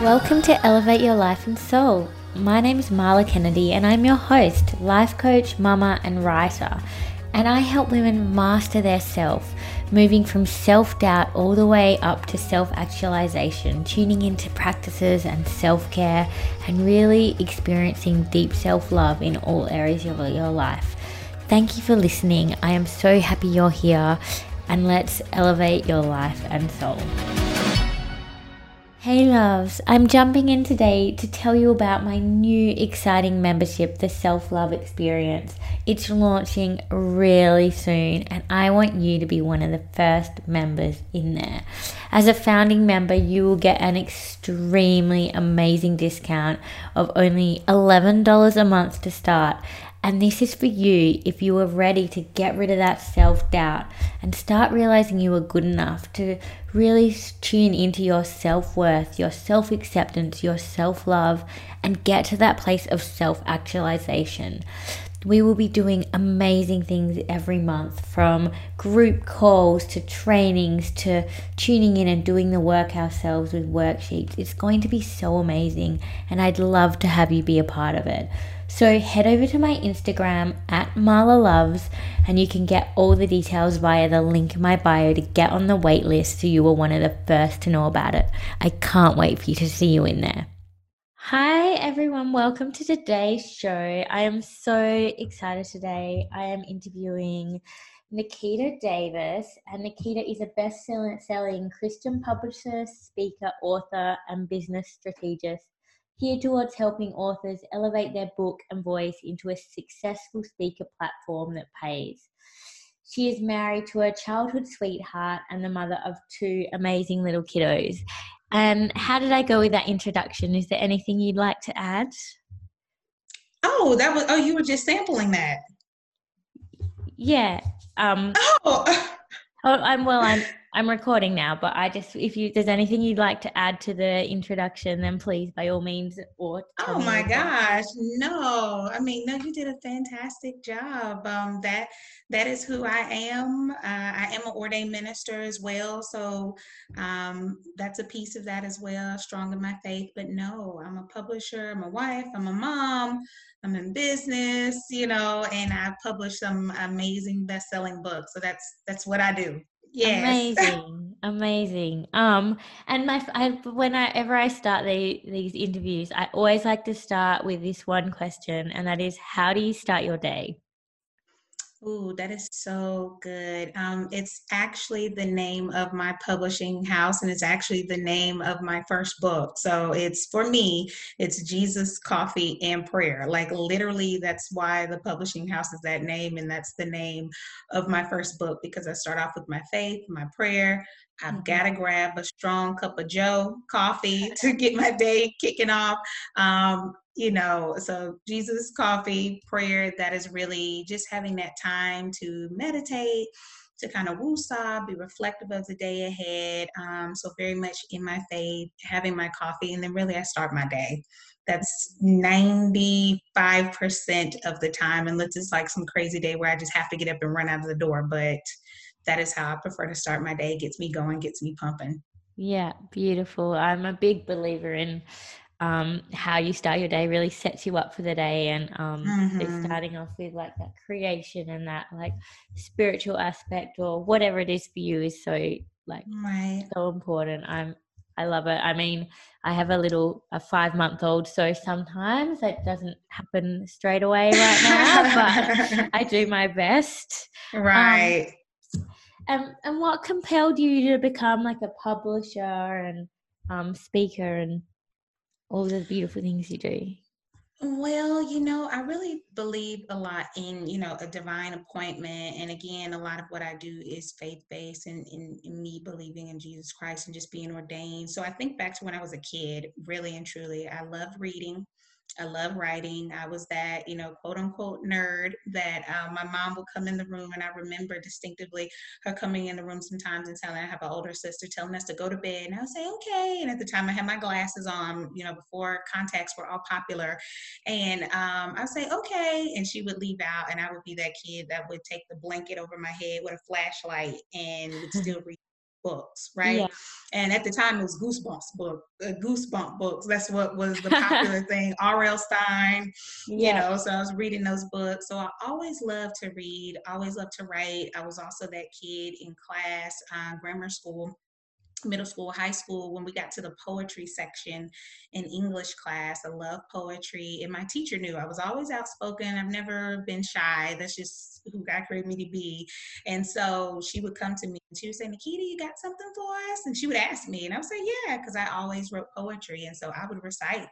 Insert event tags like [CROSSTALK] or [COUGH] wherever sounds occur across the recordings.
Welcome to Elevate Your Life and Soul. My name is Marla Kennedy, and I'm your host, life coach, mama, and writer. And I help women master their self, moving from self doubt all the way up to self actualization, tuning into practices and self care, and really experiencing deep self love in all areas of your life. Thank you for listening. I am so happy you're here, and let's elevate your life and soul. Hey loves, I'm jumping in today to tell you about my new exciting membership, the Self Love Experience. It's launching really soon, and I want you to be one of the first members in there. As a founding member, you will get an extremely amazing discount of only $11 a month to start and this is for you if you are ready to get rid of that self doubt and start realizing you are good enough to really tune into your self worth, your self acceptance, your self love, and get to that place of self actualization. We will be doing amazing things every month from group calls to trainings to tuning in and doing the work ourselves with worksheets. It's going to be so amazing, and I'd love to have you be a part of it. So head over to my Instagram at Marla Loves and you can get all the details via the link in my bio to get on the wait list so you are one of the first to know about it. I can't wait for you to see you in there. Hi everyone, welcome to today's show. I am so excited today. I am interviewing Nikita Davis, and Nikita is a best selling Christian publisher, speaker, author, and business strategist geared towards helping authors elevate their book and voice into a successful speaker platform that pays. She is married to her childhood sweetheart and the mother of two amazing little kiddos. And how did I go with that introduction? Is there anything you'd like to add? Oh, that was oh, you were just sampling that. Yeah. Um, oh. [LAUGHS] oh, I'm well. I'm I'm recording now, but I just if you there's anything you'd like to add to the introduction, then please by all means or Oh my gosh. No. I mean, no, you did a fantastic job. Um that that is who I am. Uh, I am an ordained minister as well, so um that's a piece of that as well, strong in my faith, but no, I'm a publisher, I'm a wife, I'm a mom, I'm in business, you know, and I publish some amazing best-selling books. So that's that's what I do. Yes. Amazing. Amazing. Um, and my, I, whenever I start the, these interviews, I always like to start with this one question, and that is, how do you start your day? Ooh, that is so good. Um, it's actually the name of my publishing house, and it's actually the name of my first book. So it's for me, it's Jesus, Coffee, and Prayer. Like literally, that's why the publishing house is that name, and that's the name of my first book because I start off with my faith, my prayer. I've mm-hmm. got to grab a strong cup of Joe coffee [LAUGHS] to get my day kicking off. Um, you know, so Jesus, coffee, prayer, that is really just having that time to meditate, to kind of woosah, be reflective of the day ahead. Um, so very much in my faith, having my coffee, and then really I start my day. That's 95% of the time, unless it's like some crazy day where I just have to get up and run out of the door. But that is how I prefer to start my day. Gets me going, gets me pumping. Yeah, beautiful. I'm a big believer in um, how you start your day really sets you up for the day and um, mm-hmm. starting off with like that creation and that like spiritual aspect or whatever it is for you is so like right. so important i'm i love it i mean i have a little a five month old so sometimes it doesn't happen straight away right now but [LAUGHS] i do my best um, right um, and and what compelled you to become like a publisher and um, speaker and all the beautiful things you do? Well, you know, I really believe a lot in, you know, a divine appointment. And again, a lot of what I do is faith based and in, me believing in Jesus Christ and just being ordained. So I think back to when I was a kid, really and truly, I loved reading. I love writing. I was that, you know, quote unquote nerd that uh, my mom would come in the room, and I remember distinctively her coming in the room sometimes and telling I have an older sister telling us to go to bed, and I would say okay. And at the time, I had my glasses on, you know, before contacts were all popular, and um, I'd say okay, and she would leave out, and I would be that kid that would take the blanket over my head with a flashlight and would [LAUGHS] still read books, right? Yeah. And at the time, it was Goosebumps book, uh, Goosebump books. That's what was the popular [LAUGHS] thing. R.L. Stine, yeah. you know. So I was reading those books. So I always loved to read. Always loved to write. I was also that kid in class, uh, grammar school middle school, high school, when we got to the poetry section in English class. I love poetry, and my teacher knew I was always outspoken. I've never been shy. That's just who God created me to be. And so she would come to me and she would say, Nikita, you got something for us? And she would ask me, and I would say, Yeah, because I always wrote poetry. And so I would recite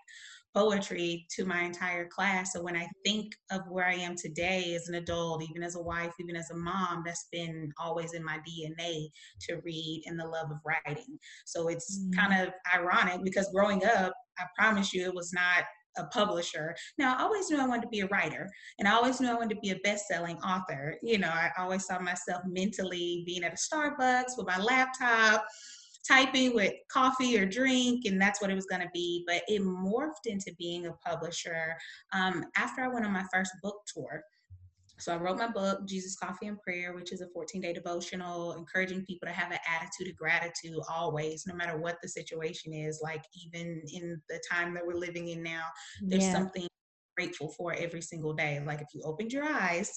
poetry to my entire class. So when I think of where I am today as an adult, even as a wife, even as a mom, that's been always in my DNA to read and the love of writing. So it's mm. kind of ironic because growing up, I promise you, it was not a publisher. Now, I always knew I wanted to be a writer, and I always knew I wanted to be a best-selling author. You know, I always saw myself mentally being at a Starbucks with my laptop, typing with coffee or drink, and that's what it was going to be. But it morphed into being a publisher um, after I went on my first book tour. So I wrote my book, Jesus Coffee and Prayer, which is a 14 day devotional, encouraging people to have an attitude of gratitude always, no matter what the situation is. Like even in the time that we're living in now, there's yeah. something grateful for every single day. Like if you opened your eyes,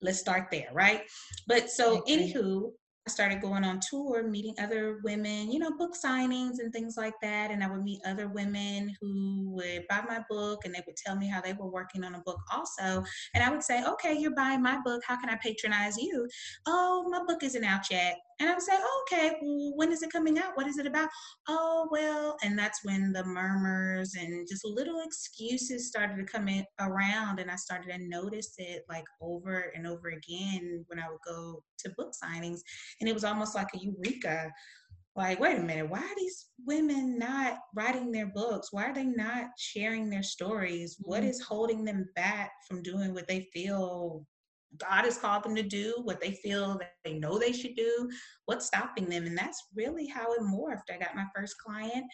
let's start there, right? But so, okay. anywho, I started going on tour, meeting other women, you know, book signings and things like that. And I would meet other women who would buy my book and they would tell me how they were working on a book also. And I would say, okay, you're buying my book. How can I patronize you? Oh, my book isn't out yet. And I would say, oh, okay, well, when is it coming out? What is it about? Oh, well, and that's when the murmurs and just little excuses started to come in around. And I started to notice it like over and over again when I would go to book signings. And it was almost like a eureka. Like, wait a minute, why are these women not writing their books? Why are they not sharing their stories? What mm-hmm. holding them back from doing what they feel God has called them to do, what they feel that they know they should do, what's stopping them. And that's really how it morphed. I got my first client.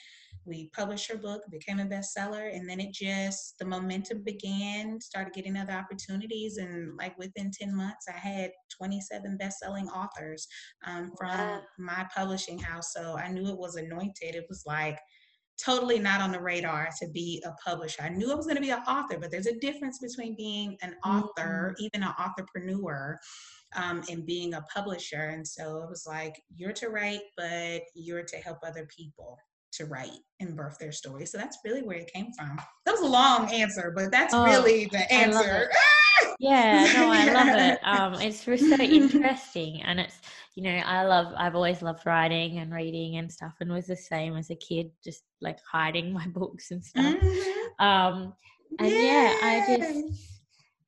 We published her book, became a bestseller, and then it just, the momentum began, started getting other opportunities. And like within 10 months, I had 27 best-selling authors um, from wow. my publishing house. So I knew it was anointed. It was like, totally not on the radar to be a publisher. I knew I was going to be an author, but there's a difference between being an author, mm-hmm. even an entrepreneur, um, and being a publisher. And so it was like, you're to write, but you're to help other people to write and birth their story. So that's really where it came from. That was a long answer, but that's oh, really the answer. [LAUGHS] yeah, no, I love it. Um, it's so interesting, and it's you know I love. I've always loved writing and reading and stuff, and was the same as a kid, just like hiding [LAUGHS] my books and stuff. Mm-hmm. Um, and yeah, I just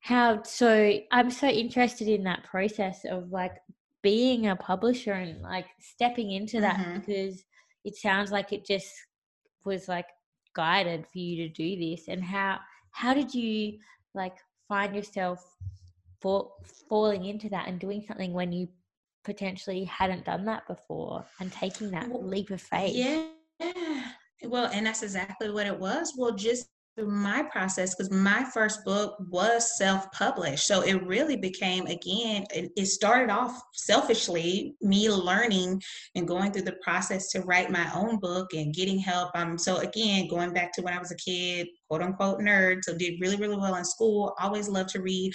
how so I'm so interested in that process of like being a publisher and like stepping into that mm-hmm. because it sounds like it just was like guided for you to do this and how how did you like find yourself fall, falling into that and doing something when you potentially hadn't done that before and taking that leap of faith? yeah. Well and that's exactly what it was. Well just through my process because my first book was self-published so it really became again it started off selfishly me learning and going through the process to write my own book and getting help um so again going back to when i was a kid quote unquote nerd so did really really well in school always loved to read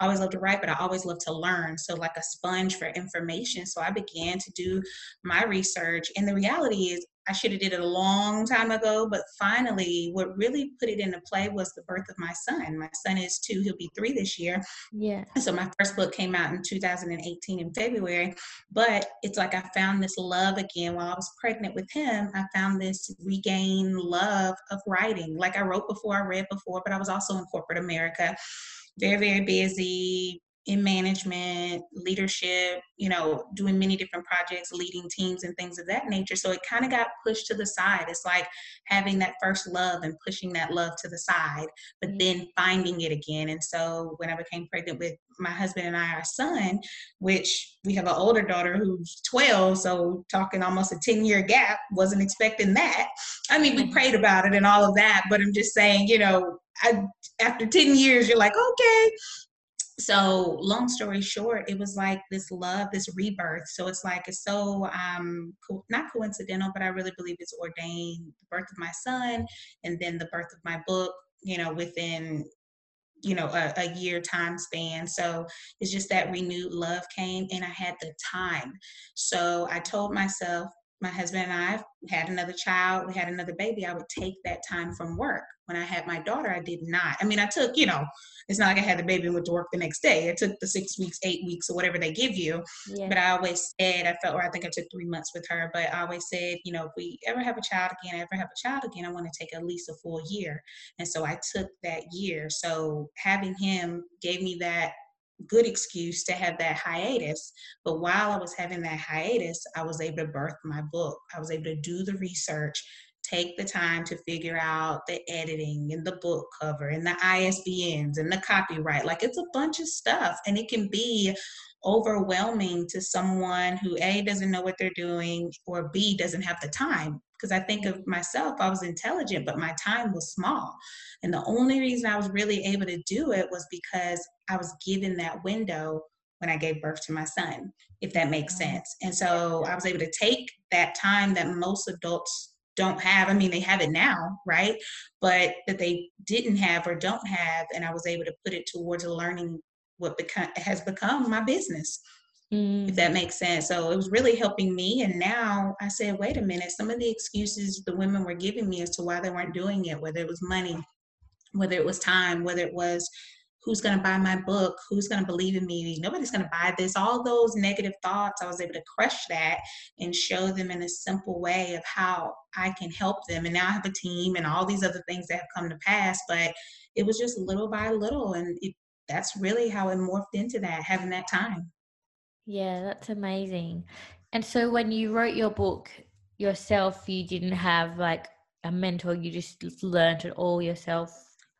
always loved to write, but I always loved to learn. So, like a sponge for information. So, I began to do my research. And the reality is, I should have did it a long time ago, but finally, what really put it into play was the birth of my son. My son is two; he'll be three this year. Yeah. So my first book came out in 2018 in February, but it's like I found this love again while I was pregnant with him. I found this regained love of writing. Like I wrote before, I read before, but I was also in corporate America very, very busy, in management, leadership, you know, doing many different projects, leading teams and things of that nature. So it kind of got pushed to the side. It's like having that first love and pushing that love to the side, but then mm-hmm. finding it again. And so when I became pregnant with my husband and I, our son, which we have an older daughter who's 12, so talking almost a 10 year gap, wasn't expecting that. I mean, we mm-hmm. prayed about it and all of that, but I'm just saying, you know, I, after 10 years, you're like, okay, so long story short it was like this love this rebirth. So it's like it's so um co- not coincidental but i really believe it's ordained the birth of my son and then the birth of my book you know within you know a, a year time span. So it's just that renewed love came and i had the time. So i told myself my husband and I had another child, we had another baby, I would take that time from work. When I had my daughter, I did not. I mean, I took, you know, it's not like I had the baby and went to work the next day. It took the six weeks, eight weeks, or whatever they give you. Yeah. But I always said, I felt, or I think I took three months with her, but I always said, you know, if we ever have a child again, ever have a child again, I want to take at least a full year. And so I took that year. So having him gave me that good excuse to have that hiatus. But while I was having that hiatus, I was able to birth my book. I was able to do the research, take the time to figure out the editing and the book cover and the ISBNs and the copyright. Like it's a bunch of stuff, and it can be overwhelming to someone who A doesn't know what they're doing or B doesn't have the time because I think of myself, I was intelligent, but my time was small. And the only reason I was really able to do it was because I was given that window when I gave birth to my son, if that makes mm-hmm. sense. And so I was able to take that time that most adults don't have. I mean, they have it now, right? But that they didn't have or don't have. And I was able to put it towards learning what become, has become my business mm. if that makes sense. So it was really helping me. And now I said, wait a minute, some of the excuses the women were giving me as to why they weren't doing it, whether it was money, whether it was time, whether it was who's going to buy my book, who's going to believe in me, nobody's going to buy this, all those negative thoughts, I was able to crush that and show them in a simple way of how I can help them. And now I have a team and all these other things that have come to pass, but it was just little by little. And it, that's really how it morphed into that, having that time. Yeah, that's amazing. And so when you wrote your book yourself, you didn't have like a mentor, you just learned it all yourself.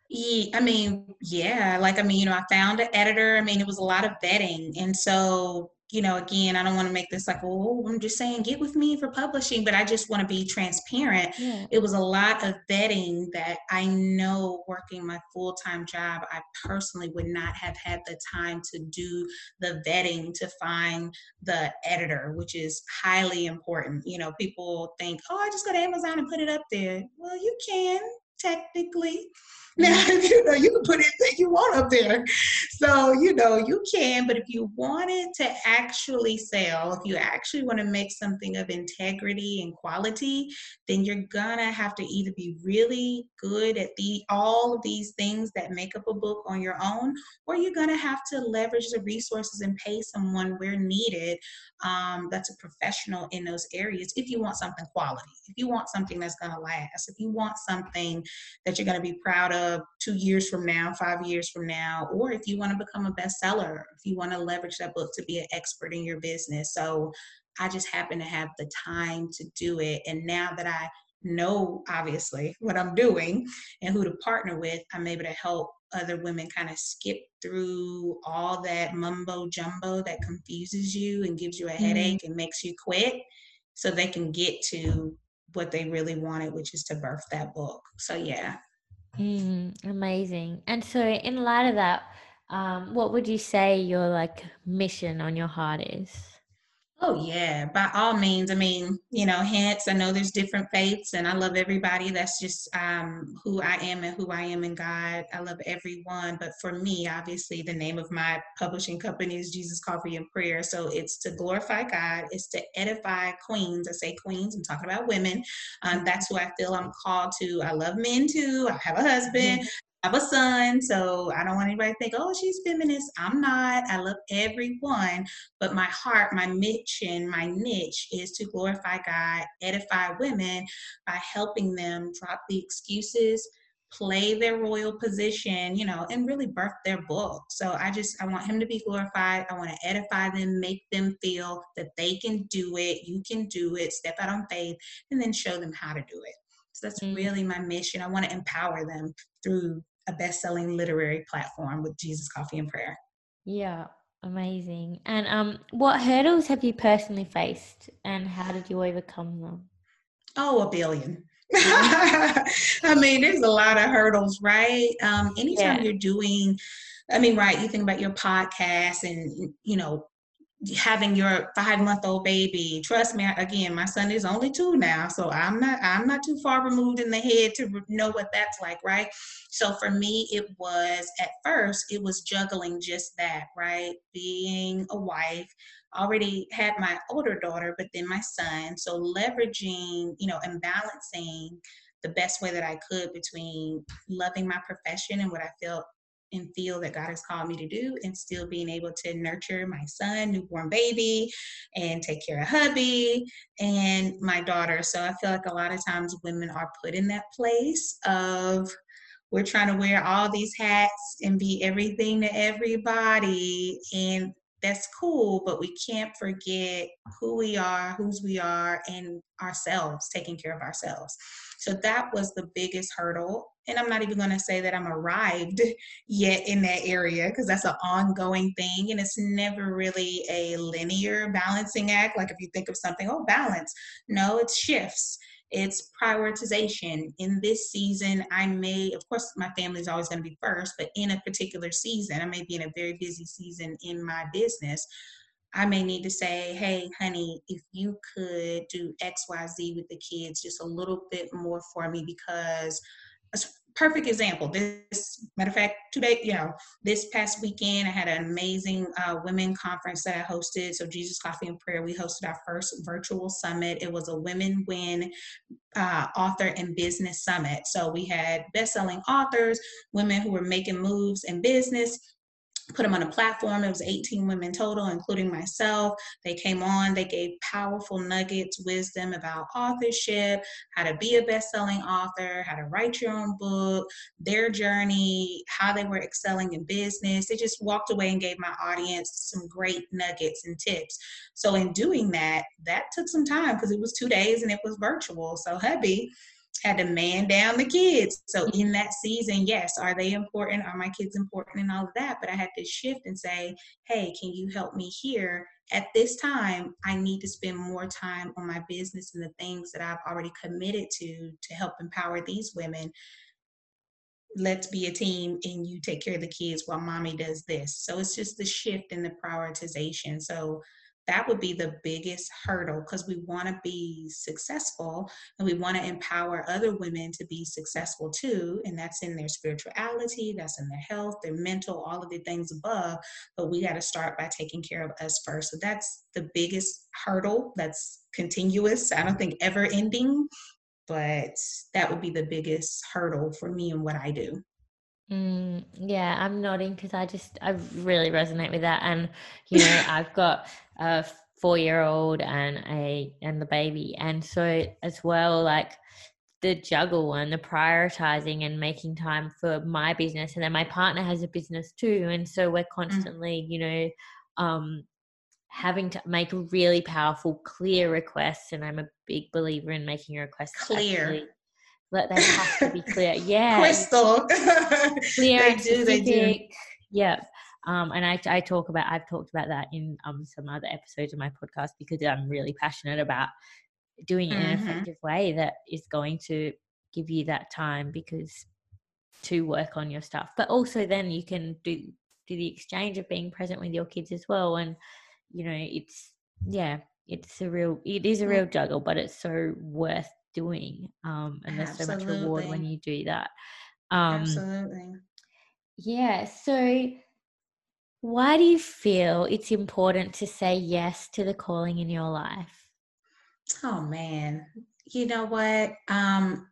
Yeah, I mean, yeah, like I mean, you know, I found an editor. I mean, it was a lot of vetting. And so you know, again, I don't want to make this like, oh, I'm just saying get with me for publishing, but I just want to be transparent. Yeah. It was a lot of vetting that I know working my full time job, I personally would not have had the time to do the vetting to find the editor, which is highly important. You know, people think, oh, I just go to Amazon and put it up there. Well, you can technically [LAUGHS] now, you know, you can put anything you want up there. So, you know, you can, but if you wanted to actually sell, if you actually want to make something of integrity and quality, then you're gonna have to either be really good at the all of these things that make up a book on your own, or you're gonna have to leverage the resources and pay someone where needed um, that's a professional in those areas if you want something quality, if you want something that's gonna last, if you want something that you're gonna be proud of two years from now, five years from now, or if you want to become a bestseller, if you want to leverage that book to be an expert in your business. So I just happen to have the time to do it. And now that I know, obviously, what I'm doing and who to partner with, I'm able to help other women kind of skip through all that mumbo jumbo that confuses you and gives you a mm-hmm. headache and makes you quit so they can get to what they really wanted, which is to birth that book. So, yeah. Mm, amazing. And so, in light of that, um, what would you say your like mission on your heart is? Oh, yeah, by all means. I mean, you know, hence, I know there's different faiths, and I love everybody. That's just um, who I am and who I am in God. I love everyone. But for me, obviously, the name of my publishing company is Jesus Coffee and Prayer. So it's to glorify God, it's to edify queens. I say queens, I'm talking about women. Um, that's who I feel I'm called to. I love men too. I have a husband. Have a son, so I don't want anybody to think, oh, she's feminist. I'm not. I love everyone, but my heart, my mission, my niche is to glorify God, edify women by helping them drop the excuses, play their royal position, you know, and really birth their book. So I just I want him to be glorified. I want to edify them, make them feel that they can do it, you can do it, step out on faith, and then show them how to do it. So that's mm. really my mission. I want to empower them through a best-selling literary platform with Jesus Coffee and Prayer. Yeah, amazing. And um, what hurdles have you personally faced, and how did you overcome them? Oh, a billion. [LAUGHS] I mean, there's a lot of hurdles, right? Um, anytime yeah. you're doing I mean, right, you think about your podcast and, you know, having your five month old baby. Trust me again my son is only two now so i'm not i'm not too far removed in the head to know what that's like right? So for me it was at first it was juggling just that right? Being a wife already had my older daughter but then my son. So leveraging you know and balancing the best way that i could between loving my profession and what i felt and feel that God has called me to do, and still being able to nurture my son, newborn baby, and take care of hubby and my daughter. So I feel like a lot of times women are put in that place of we're trying to wear all these hats and be everything to everybody. And that's cool, but we can't forget who we are, whose we are, and ourselves, taking care of ourselves. So that was the biggest hurdle. And I'm not even going to say that I'm arrived yet in that area because that's an ongoing thing. And it's never really a linear balancing act. Like if you think of something, oh, balance. No, it's shifts it's prioritization. In this season, I may, of course, my family is always going to be first, but in a particular season, I may be in a very busy season in my business. I may need to say, hey, honey, if you could do XYZ with the kids just a little bit more for me because perfect example. This matter of fact, today, you know, this past weekend, I had an amazing uh, women conference that I hosted. So Jesus Coffee and Prayer, we hosted our first virtual summit. It was a women win uh, author and business summit. So we had best-selling authors, women who were making moves in business, put them on a platform. It was 18 women total, including myself. They came on, they gave powerful nuggets, wisdom about authorship, how to be a best selling author, how to write your own book, their journey, how they were excelling in business. They just walked away and gave my audience some great nuggets and tips. So, in doing that, that took some time because it was two days and it was virtual. So, hubby, had to man down the kids. So in that season, yes, are they important? Are my kids important and all of that? But I had to shift and say, hey, can you help me here? At this time, I need to spend more time on my business and the things that I've already committed to to help empower these women. Let's be a team and you take care of the kids while mommy does this. So it's just the shift in the prioritization. So that would be the biggest hurdle because we want to be successful and we want to empower other women to be successful too. And that's in their spirituality, that's in their health, their mental, all of the things above. But we got to start by taking care of us first. So that's the biggest hurdle that's continuous. I don't think ever ending, but that would be the biggest hurdle for me and what I do. Mm, yeah, I'm nodding because I just I really resonate with that, and you know [LAUGHS] I've got a four year old and a and the baby, and so as well like the juggle and the prioritizing and making time for my business, and then my partner has a business too, and so we're mm. constantly mm. you know um, having to make really powerful, clear requests, and I'm a big believer in making requests clear. Actually, let they have to be clear. [LAUGHS] Yeah. Crystal. [LAUGHS] clear they do, they do. Yeah. Um, and I, I talk about, I've talked about that in um, some other episodes of my podcast because I'm really passionate about doing it mm-hmm. in an mm-hmm. effective way that is going to give you that time because to work on your stuff. But also then you can do do the exchange of being present with your kids as well. And you know, it's yeah, it's a real it is a real juggle, but it's so worth doing um and there's Absolutely. so much reward when you do that um Absolutely. yeah so why do you feel it's important to say yes to the calling in your life oh man you know what um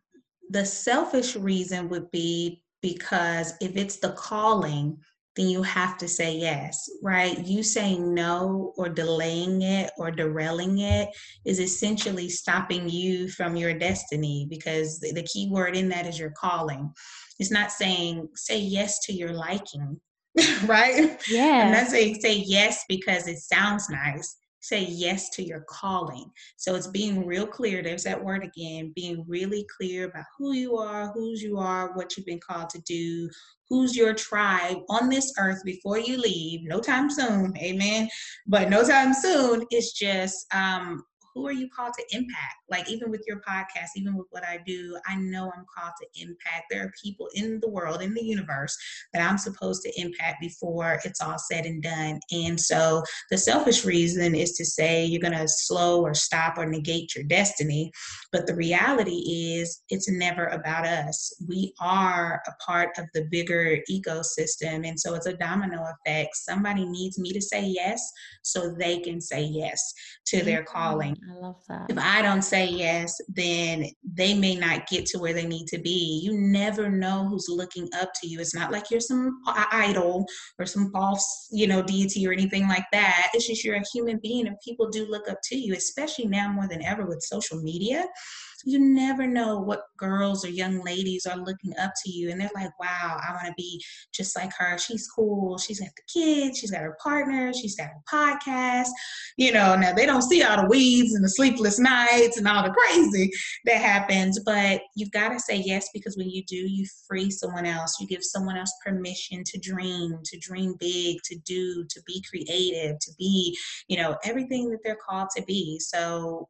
the selfish reason would be because if it's the calling then you have to say yes, right? You saying no or delaying it or derailing it is essentially stopping you from your destiny because the key word in that is your calling. It's not saying say yes to your liking, [LAUGHS] right? Yeah. I'm not saying say yes because it sounds nice say yes to your calling. So it's being real clear. There's that word again, being really clear about who you are, whose you are, what you've been called to do, who's your tribe on this earth before you leave. No time soon, amen. But no time soon, it's just um, who are you called to impact? Like, even with your podcast, even with what I do, I know I'm called to impact. There are people in the world, in the universe, that I'm supposed to impact before it's all said and done. And so, the selfish reason is to say you're going to slow or stop or negate your destiny. But the reality is, it's never about us. We are a part of the bigger ecosystem. And so, it's a domino effect. Somebody needs me to say yes so they can say yes to their mm-hmm. calling. I love that. If I don't say yes, then they may not get to where they need to be. You never know who's looking up to you. It's not like you're some idol or some false, you know, deity or anything like that. It's just you're a human being and people do look up to you, especially now more than ever with social media you never know what girls or young ladies are looking up to you and they're like, wow, I want to be just like her. She's cool. She's got the kids. She's got her partner. She's got a podcast. You know, now they don't see all the weeds and the sleepless nights and all the crazy that happens, but you've got to say yes because when you do, you free someone else. You give someone else permission to dream, to dream big, to do, to be creative, to be, you know, everything that they're called to be. So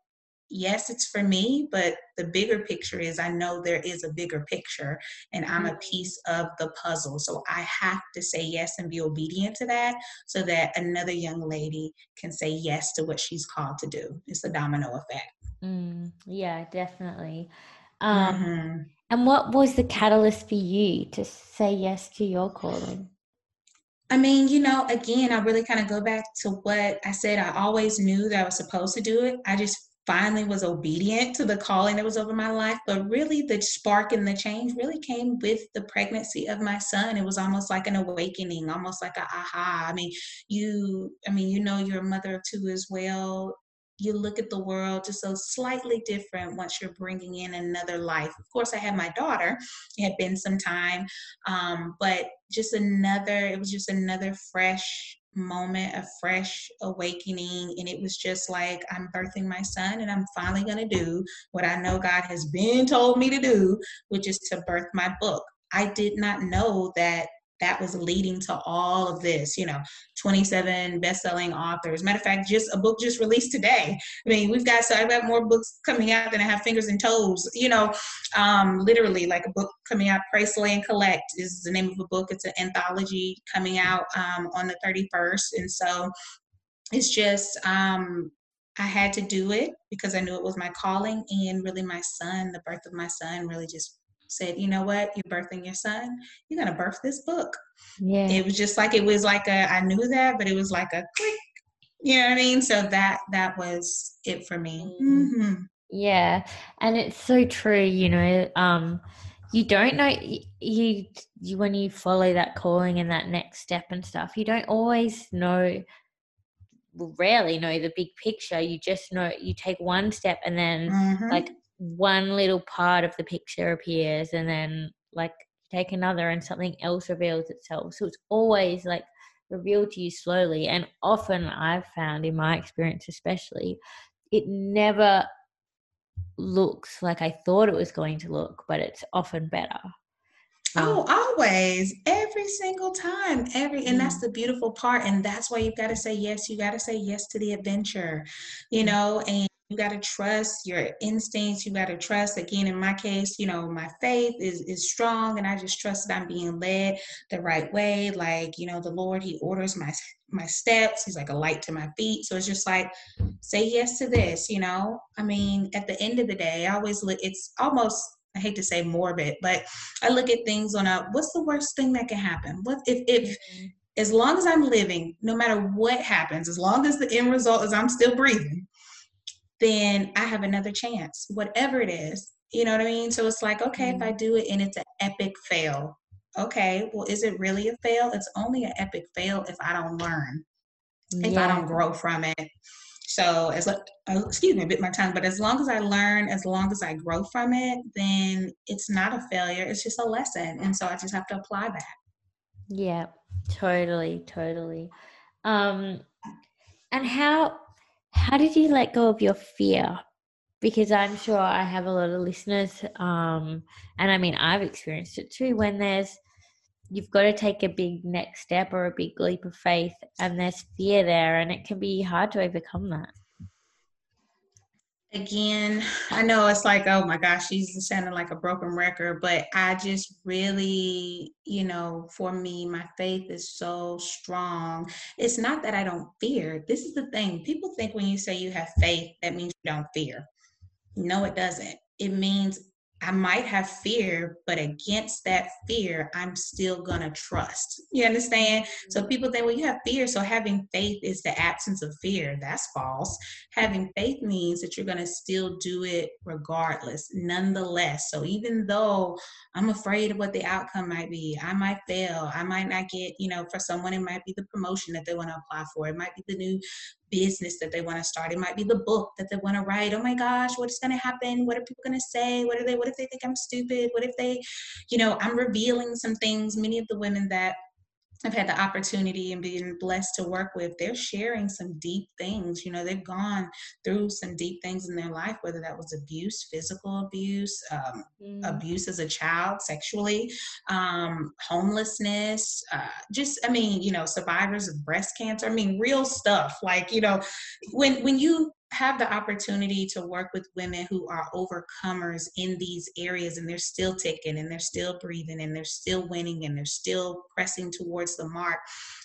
yes, it's for me, but the bigger picture is I know there is a bigger picture and I'm a mm-hmm. piece of the puzzle. So I have to say yes and be obedient to that so that another young lady can say yes to what she's called to do. It's a domino effect. Mm, yeah, definitely. Um, mm-hmm. And what was the catalyst for you to say yes to your calling? I mean, you know, again, I really kind of go back to what I said. I always knew that I was supposed to do it. I just finally was obedient to the calling that was over my life. But really, the spark and the change really came with the pregnancy of my son. It was almost like an awakening, almost like a aha. I mean, you, I mean, you know, you're a mother of two as well. You look at the world just so slightly different once you're bringing in another life. Of course, I had my daughter. It had been some time, um, but just another. It was just another fresh moment, of fresh awakening. And it was just like, I'm birthing my son, and I'm finally going to do what I know God has been [LAUGHS] told me to do, which is to birth my book. I did not know that that was leading to all of this you know 27 best-selling authors. Matter of fact just a book just released today. I mean we've got so i've got more books coming out than i have fingers and toes. You know um, literally like a book coming out pray slay and collect is the name of a book. It's an anthology coming out um, on the 31st and so it's just um, I had to do it because I knew it was my calling and really my son, the birth of my son really just said, you know what, you're birthing your son, you're gonna birth this book. Yeah. It was just like it was like a I knew that, but it was like a click. You know what I mean? So that that was it for me. Mm-hmm. mm-hmm. Yeah. And it's so true, you know, um you don't know you, you when you follow that calling and that next step and stuff, you don't always know rarely know the big picture. You just know you take one step and then mm-hmm. like one little part of the picture appears and then like take another and something else reveals itself. So it's always like revealed to you slowly. And often i've found in my experience especially it never looks like i thought it was going to look but it's often better. Oh, um, always, every single time, every, and that's mm. the beautiful part. And that's why you've got to say yes. You got to say yes to the adventure, you mm. know, and you got to trust your instincts you got to trust again in my case you know my faith is is strong and i just trust that i'm being led the right way like you know the lord he orders my my steps he's like a light to my feet so it's just like say yes to this you know i mean at the end of the day i always look it's almost I hate to say morbid, but I look at things on a what's the worst thing that can happen? What if if mm-hmm. as long as I'm living, no matter what happens, as long as the end result is I'm still breathing, then I have another chance, whatever it is. You know what I mean? So it's like, okay, mm-hmm. if I do it and it's an epic fail, okay, well, is it really a fail? It's only an epic fail if I don't learn, yeah. if I don't grow from it. So as oh, excuse me, a bit my tongue, but as long as I learn, as long as I grow from it, then it's not a failure. It's just a lesson, and so I just have to apply that. Yeah, totally, totally. Um, and how how did you let go of your fear? Because I'm sure I have a lot of listeners, um, and I mean, I've experienced it too when there's you've got to take a big next step or a big leap of faith, and there's fear there, and it can be hard to overcome that. Again, I know it's like, oh my gosh, she's sounding like a broken record, but I just really, you know, for me, my faith is so strong. It's not that I don't fear. This is the thing. People think when you say you have faith, that means you don't fear. No, it doesn't. It means I might have fear, but against that fear, I'm still going to trust. You understand? So mm-hmm. people think, well, you have fear. So having faith is the absence of fear. That's false. Having faith means that you're going to still do it regardless, nonetheless. So even though I'm afraid of what the outcome might be, I might fail. I might not get, you know, for someone, it might be the promotion that they want to apply for. It might be the new business that they want to start. It might be the book that they want to write. Oh my gosh, what's going to happen? What are people going to say? What are they? What if they think I'm stupid? What if they, you know, I'm revealing some things. Many of the women that I've had the opportunity and been blessed to work with, they're sharing some deep things. You know, they've gone through some deep things in their life, whether that was abuse, physical abuse, um, mm. abuse as a child, sexually, um, homelessness, uh, just, I mean, you know, survivors of breast cancer. I mean, real stuff. Like, you know, when when you have the opportunity to work with women who are overcomers in these areas and they're still ticking and they're still breathing and they're still winning and they're still pressing towards the mark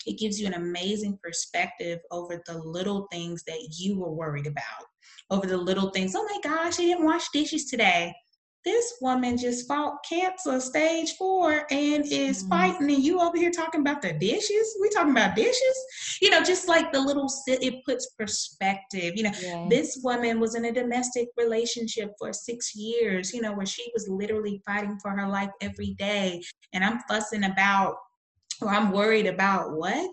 it gives you an amazing perspective over the little things that you were worried about over the little things oh my gosh i didn't wash dishes today this woman just fought cancer stage four and is mm. fighting and you over here talking about the dishes we talking about dishes you know just like the little it puts perspective you know yeah. this woman was in a domestic relationship for six years you know where she was literally fighting for her life every day and i'm fussing about or i'm worried about what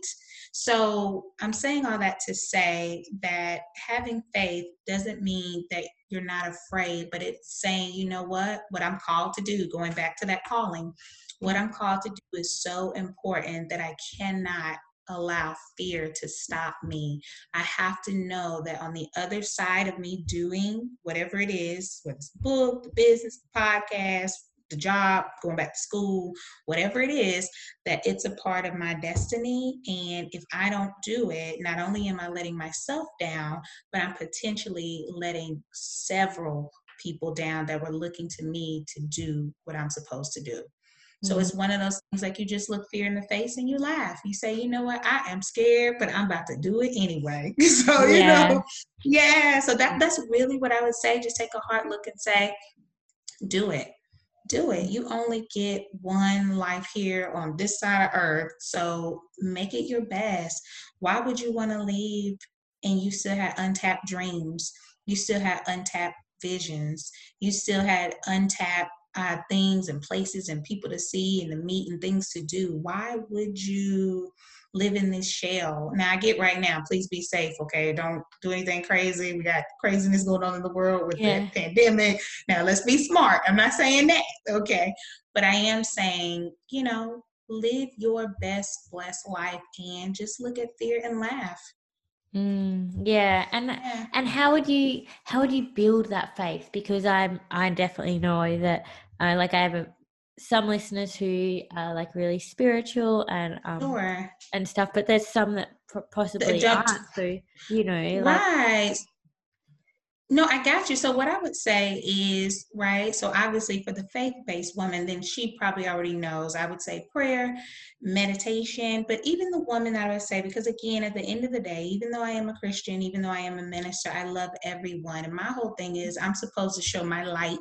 so I'm saying all that to say that having faith doesn't mean that you're not afraid, but it's saying, you know what, what I'm called to do, going back to that calling, what I'm called to do is so important that I cannot allow fear to stop me. I have to know that on the other side of me doing whatever it is, whether it's book, the business, the podcast, the job, going back to school, whatever it is, that it's a part of my destiny. And if I don't do it, not only am I letting myself down, but I'm potentially letting several people down that were looking to me to do what I'm supposed to do. So mm-hmm. it's one of those things like you just look fear in the face and you laugh. You say, you know what, I am scared, but I'm about to do it anyway. [LAUGHS] so, yeah. you know, yeah. So that that's really what I would say. Just take a hard look and say, do it do it. You only get one life here on this side of earth. So make it your best. Why would you want to leave and you still had untapped dreams? You still had untapped visions. You still had untapped uh, things and places and people to see and to meet and things to do. Why would you live in this shell. Now I get right now, please be safe, okay? Don't do anything crazy. We got craziness going on in the world with yeah. the pandemic. Now let's be smart. I'm not saying that, okay? But I am saying, you know, live your best blessed life and just look at fear and laugh. Mm, yeah, and yeah. and how would you how would you build that faith? Because I'm I definitely know that uh, like I have a some listeners who are like really spiritual and um sure. and stuff, but there's some that possibly aren't. So you know, like, right. No, I got you. So what I would say is, right, so obviously for the faith-based woman, then she probably already knows. I would say prayer, meditation, but even the woman that I would say, because again, at the end of the day, even though I am a Christian, even though I am a minister, I love everyone. And my whole thing is I'm supposed to show my light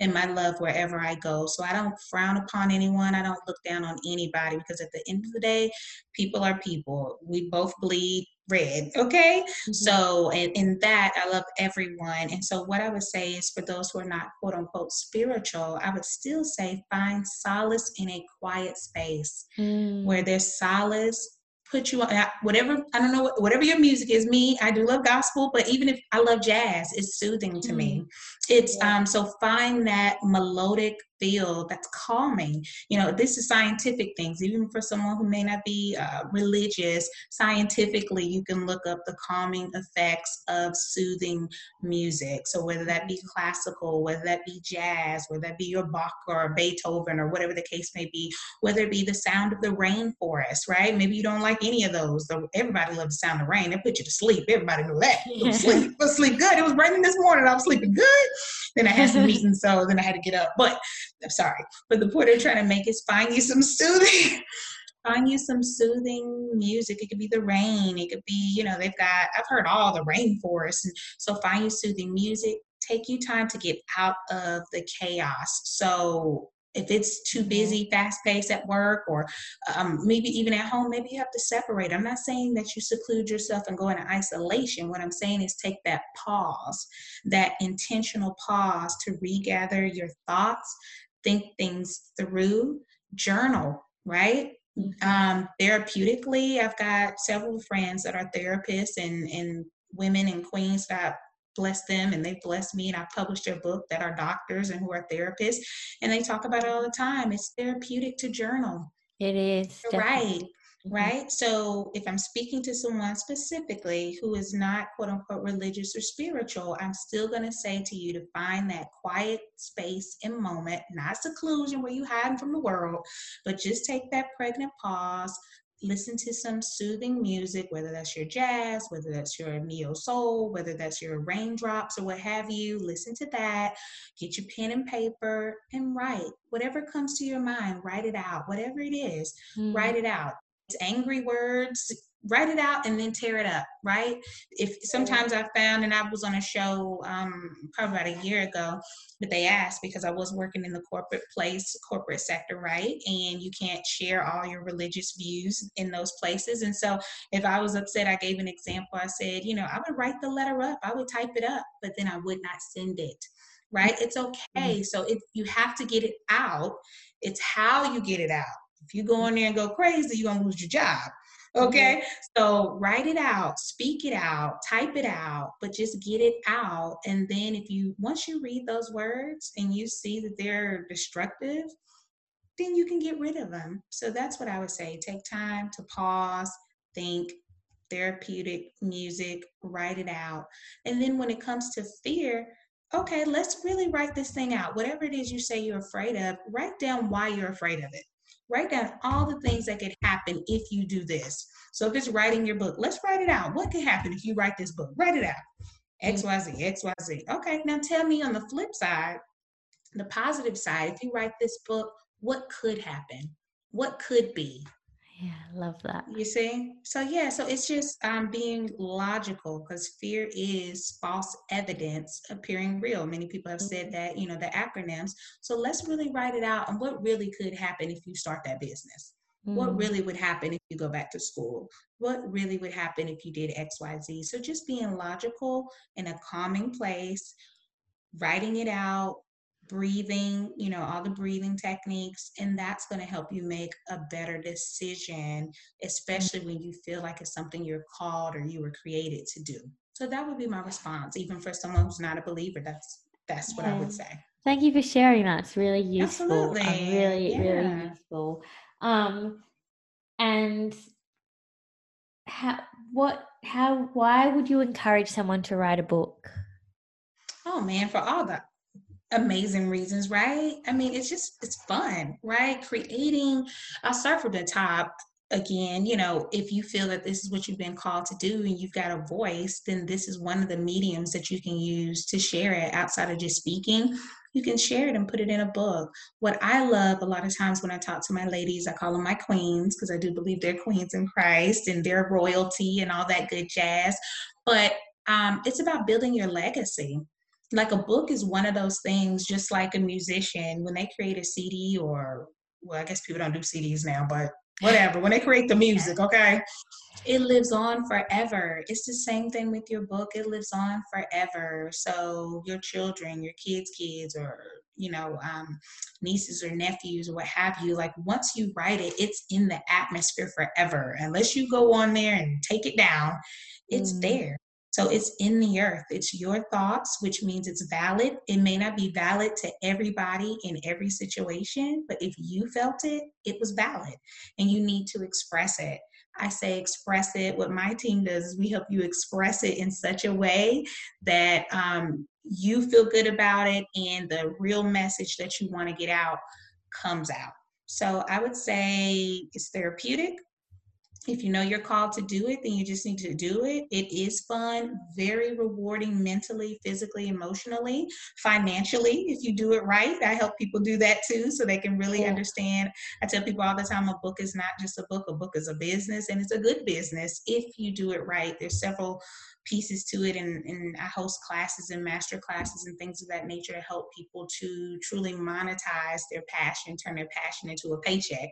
and my love wherever I go. So I don't frown upon anyone. I don't look down on anybody because at the end of the day, people are people. We both bleed red. Okay. Mm-hmm. So, and in that, I love everyone. And so, what I would say is for those who are not quote unquote spiritual, I would still say find solace in a quiet space mm. where there's solace. Put you on whatever I don't know whatever your music is. Me, I do love gospel, but even if I love jazz, it's soothing to mm. me. It's yeah. um so find that melodic feel that's calming. You know, this is scientific things. Even for someone who may not be uh, religious, scientifically, you can look up the calming effects of soothing music. So whether that be classical, whether that be jazz, whether that be your Bach or Beethoven or whatever the case may be, whether it be the sound of the rainforest, right? Maybe you don't like any of those. Everybody loves the sound of rain. They put you to sleep. Everybody knew that. Sleep, sleep good. It was raining this morning. I was sleeping good. Then I had some [LAUGHS] meetings, so then I had to get up. But I'm sorry. But the point I'm trying to make is find you some soothing. [LAUGHS] find you some soothing music. It could be the rain. It could be, you know, they've got, I've heard all the rainforest. And so find you soothing music. Take you time to get out of the chaos. So if it's too busy, fast paced at work, or um, maybe even at home, maybe you have to separate. I'm not saying that you seclude yourself and go into isolation. What I'm saying is take that pause, that intentional pause to regather your thoughts, think things through, journal, right? Mm-hmm. Um, therapeutically, I've got several friends that are therapists and, and women and queens that bless them and they bless me and I've published their book that are doctors and who are therapists and they talk about it all the time. It's therapeutic to journal. It is. Right. Mm-hmm. Right. So if I'm speaking to someone specifically who is not quote unquote religious or spiritual, I'm still going to say to you to find that quiet space and moment, not seclusion where you hiding from the world, but just take that pregnant pause, listen to some soothing music, whether that's your jazz, whether that's your neo soul, whether that's your raindrops or what have you. Listen to that. Get your pen and paper and write whatever comes to your mind. Write it out, whatever it is. Mm. Write it out. It's angry words write it out and then tear it up right? If sometimes i found and i was on a show um, probably about a year ago but they asked because i was working in the corporate place corporate sector right? And you can't share all your religious views in those places. And so if i was upset i gave an example. I said you know i would write the letter up. I would type it up but then i would not send it right? It's okay. Mm-hmm. so if you have to get it out it's how you get it out if you go in there and go crazy you're going to lose your job Okay. Mm-hmm. So write it out, speak it out, type it out, but just get it out. And then if you, once you read those words and you see that they're destructive, then you can get rid of them. So that's what I would say. Take time to pause, think, therapeutic music, write it out. And then when it comes to fear, okay, let's really write this thing out. Whatever it is you say you're afraid of, write down why you're afraid of it write down all the things that could happen if you do this. So if it's writing your book, let's write it out. What could happen if you write this book? Write it out. XYZ, XYZ. Okay, now tell me on the flip side, the positive side, if you write this book, what could happen? What could be? Yeah, love that. You see? So yeah, so it's just um, being logical because fear is false evidence appearing real. Many people have said mm-hmm. that, you know, the acronyms. So let's really write it out and what really could happen if you start that business. Mm. What really would happen if you go back to school? What really would happen if you did XYZ? So just being logical in a calming place, writing it out, breathing, you know, all the breathing techniques, and that's going to help you make a better decision, especially when you feel like it's something you're called or you were created to do. So that would be my response, even for someone who's not a believer. That's that's what. I would say. Thank you for sharing that. It's really useful. Absolutely. Uh, really, yeah. really useful. Um, and how, what, how, why would you encourage someone to write a book? Oh man, for all the amazing reasons, right? I mean, it's just it's fun, right? Creating. I'll start from the top again. You know, if you feel that this is what you've been called to do and you've got a voice, then this is one of the mediums that you can use to share it outside of just speaking. You can share it and put it in a book. What I love a lot of times when I talk to my ladies, I call them my queens because I do believe they're queens in Christ and their royalty and all that good jazz. But um, it's about building your legacy like a book is one of those things just like a musician when they create a cd or well i guess people don't do cds now but whatever when they create the music okay? It lives on forever. It's the same thing with your book. It lives on forever. So your children your kids kids or you know um, nieces or nephews or what have you like once you write it it's in the atmosphere forever. Unless you go on there and take it down it's mm. there So it's in the earth. It's your thoughts, which means it's valid. It may not be valid to everybody in every situation, but if you felt it, it was valid and you need to express it. I say express it. What my team does is we help you express it in such a way that um, you feel good about it and the real message that you want to get out comes out. So I would say it's therapeutic if you know you're called to do it, then you just need to do it. It is fun, very rewarding mentally, physically, emotionally, financially. If you do it right, I help people do that too so they can really yeah. understand. I tell people all the time a book is not just a book, a book is a business and it's a good business if you do it right. There's several pieces to it and, and I host classes and master classes and things of that nature to help people to truly monetize their passion, turn their passion into a paycheck,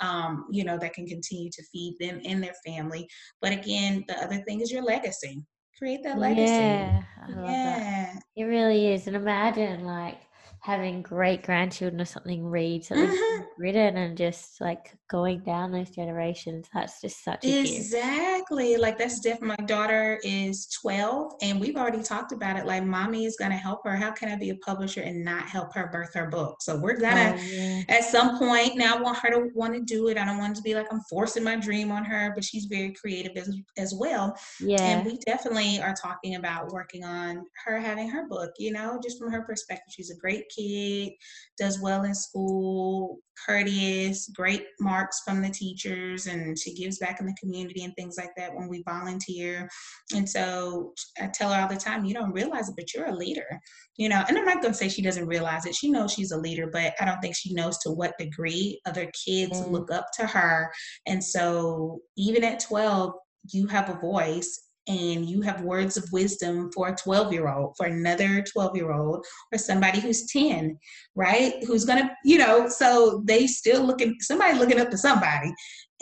um, you know, that can continue to feed them and their family. But again, the other thing is your legacy. Create that legacy. Yeah, I love yeah. that. It really is. And imagine like having great grandchildren or something read something mm-hmm. written and just like going down those generations. That's just such a exactly gift. like that's different. My daughter is 12 and we've already talked about it. Like mommy is gonna help her. How can I be a publisher and not help her birth her book? So we're gonna oh, yeah. at some point now I want her to want to do it. I don't want to be like I'm forcing my dream on her, but she's very creative as, as well. Yeah. And we definitely are talking about working on her having her book, you know, just from her perspective. She's a great kid, does well in school, courteous, great marks from the teachers, and she gives back in the community and things like that when we volunteer. And so I tell her all the time, you don't realize it, but you're a leader, you know. And I'm not going to say she doesn't realize it. She knows she's a leader, but I don't think she knows to what degree other kids mm. look up to her. And so even at 12, you have a voice and you have words of wisdom for a 12 year old, for another 12 year old, or somebody who's 10, right? Who's gonna, you know, so they still looking, somebody looking up to somebody.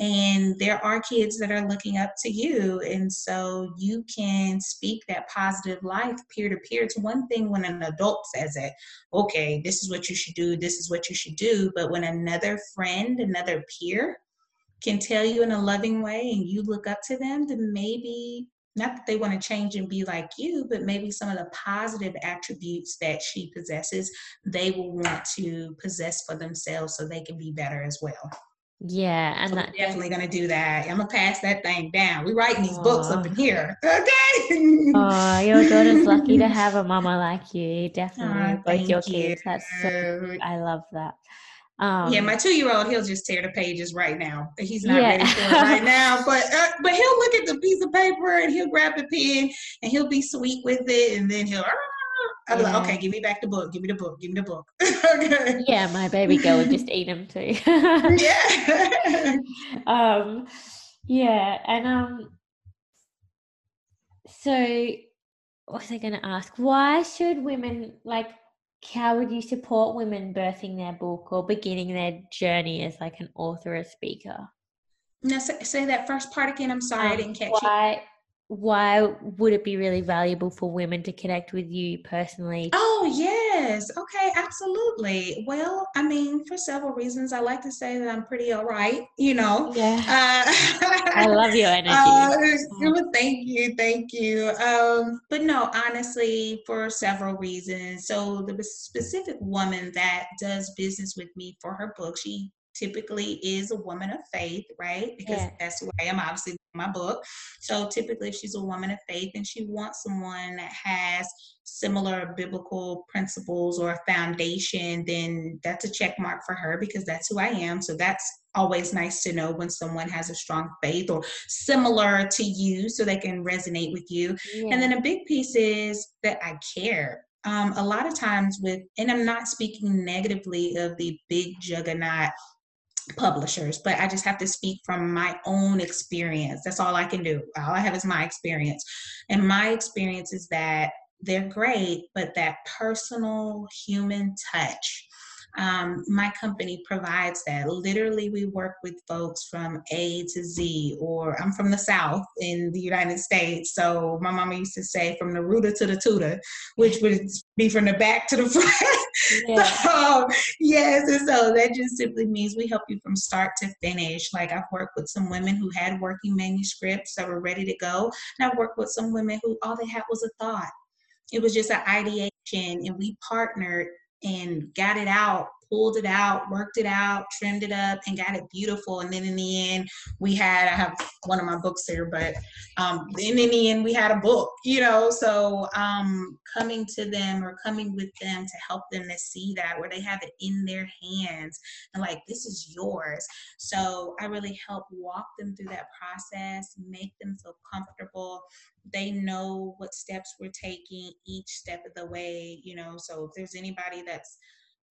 And there are kids that are looking up to you. And so you can speak that positive life peer to peer. It's one thing when an adult says it, okay, this is what you should do, this is what you should do. But when another friend, another peer, can tell you in a loving way and you look up to them, then maybe not that they want to change and be like you, but maybe some of the positive attributes that she possesses, they will want to possess for themselves so they can be better as well. Yeah, and so that, definitely gonna do that. I'm gonna pass that thing down. We're writing these books up in here. [LAUGHS] Okay. oh, your daughter's lucky to [LAUGHS] have a mama like you. Definitely, both your you. kids. That's so. I love that. Um, yeah, my two-year-old, he'll just tear the pages right now. He's not yeah. ready for it right [LAUGHS] now, but uh, but he'll look at the piece of paper and he'll grab the pen and he'll be sweet with it, and then he'll. I'll be yeah. like, okay, give me back the book. Give me the book. Give me the book. [LAUGHS] okay. Yeah, my baby girl would just eat them too. [LAUGHS] yeah. um, yeah, and um, so what was I going to ask? Why should women like? How would you support women birthing their book or beginning their journey as like an author or speaker? Now say, say that first part again. I'm sorry, um, I didn't catch why, you. Why would it be really valuable for women to connect with you personally? Oh yes, okay, absolutely. Well, I mean, for several reasons, I like to say that I'm pretty all right. You know. Yeah. Uh, I love your [LAUGHS] energy. Uh, [LAUGHS] thank you, thank you. Um, but no, honestly, for several reasons. So the specific woman that does business with me for her book, she typically is a woman of faith, right? Because yeah. that's who I am, obviously, my book. So typically, if she's a woman of faith and she wants someone that has similar biblical principles or a foundation, then that's a check mark for her because that's who I am. So that's always nice to know when someone has a strong faith or similar to you so they can resonate with you. Yeah. And then a big piece is that I care. Um, a lot of times with, and I'm not speaking negatively of the big juggernaut publishers, but I just have to speak from my own experience. That's all I can do. All I have is my experience. And my experience is that they're great, but that personal human touch um, my company provides that. Literally, we work with folks from A to Z, or I'm from the South in the United States. So my mama used to say from the rooter to the tutor, which would be from the back to the [LAUGHS] front. Yeah. [LAUGHS] so, yes, and so that just simply means we help you from start to finish. Like I've worked with some women who had working manuscripts that were ready to go, and I've worked with some women who all they had was a thought. It was just an ideation, and we partnered and got it out pulled it out, worked it out, trimmed it up, and got it beautiful. And then in the end, we had I have one of my books there, but um, in the end, we had a book. You know, so um, coming to them or coming with them to help them to see that where they have it in their hands and like this is yours. So I really help walk them through that process, make them feel comfortable they know what steps we're taking each step of the way you know so if there's anybody that's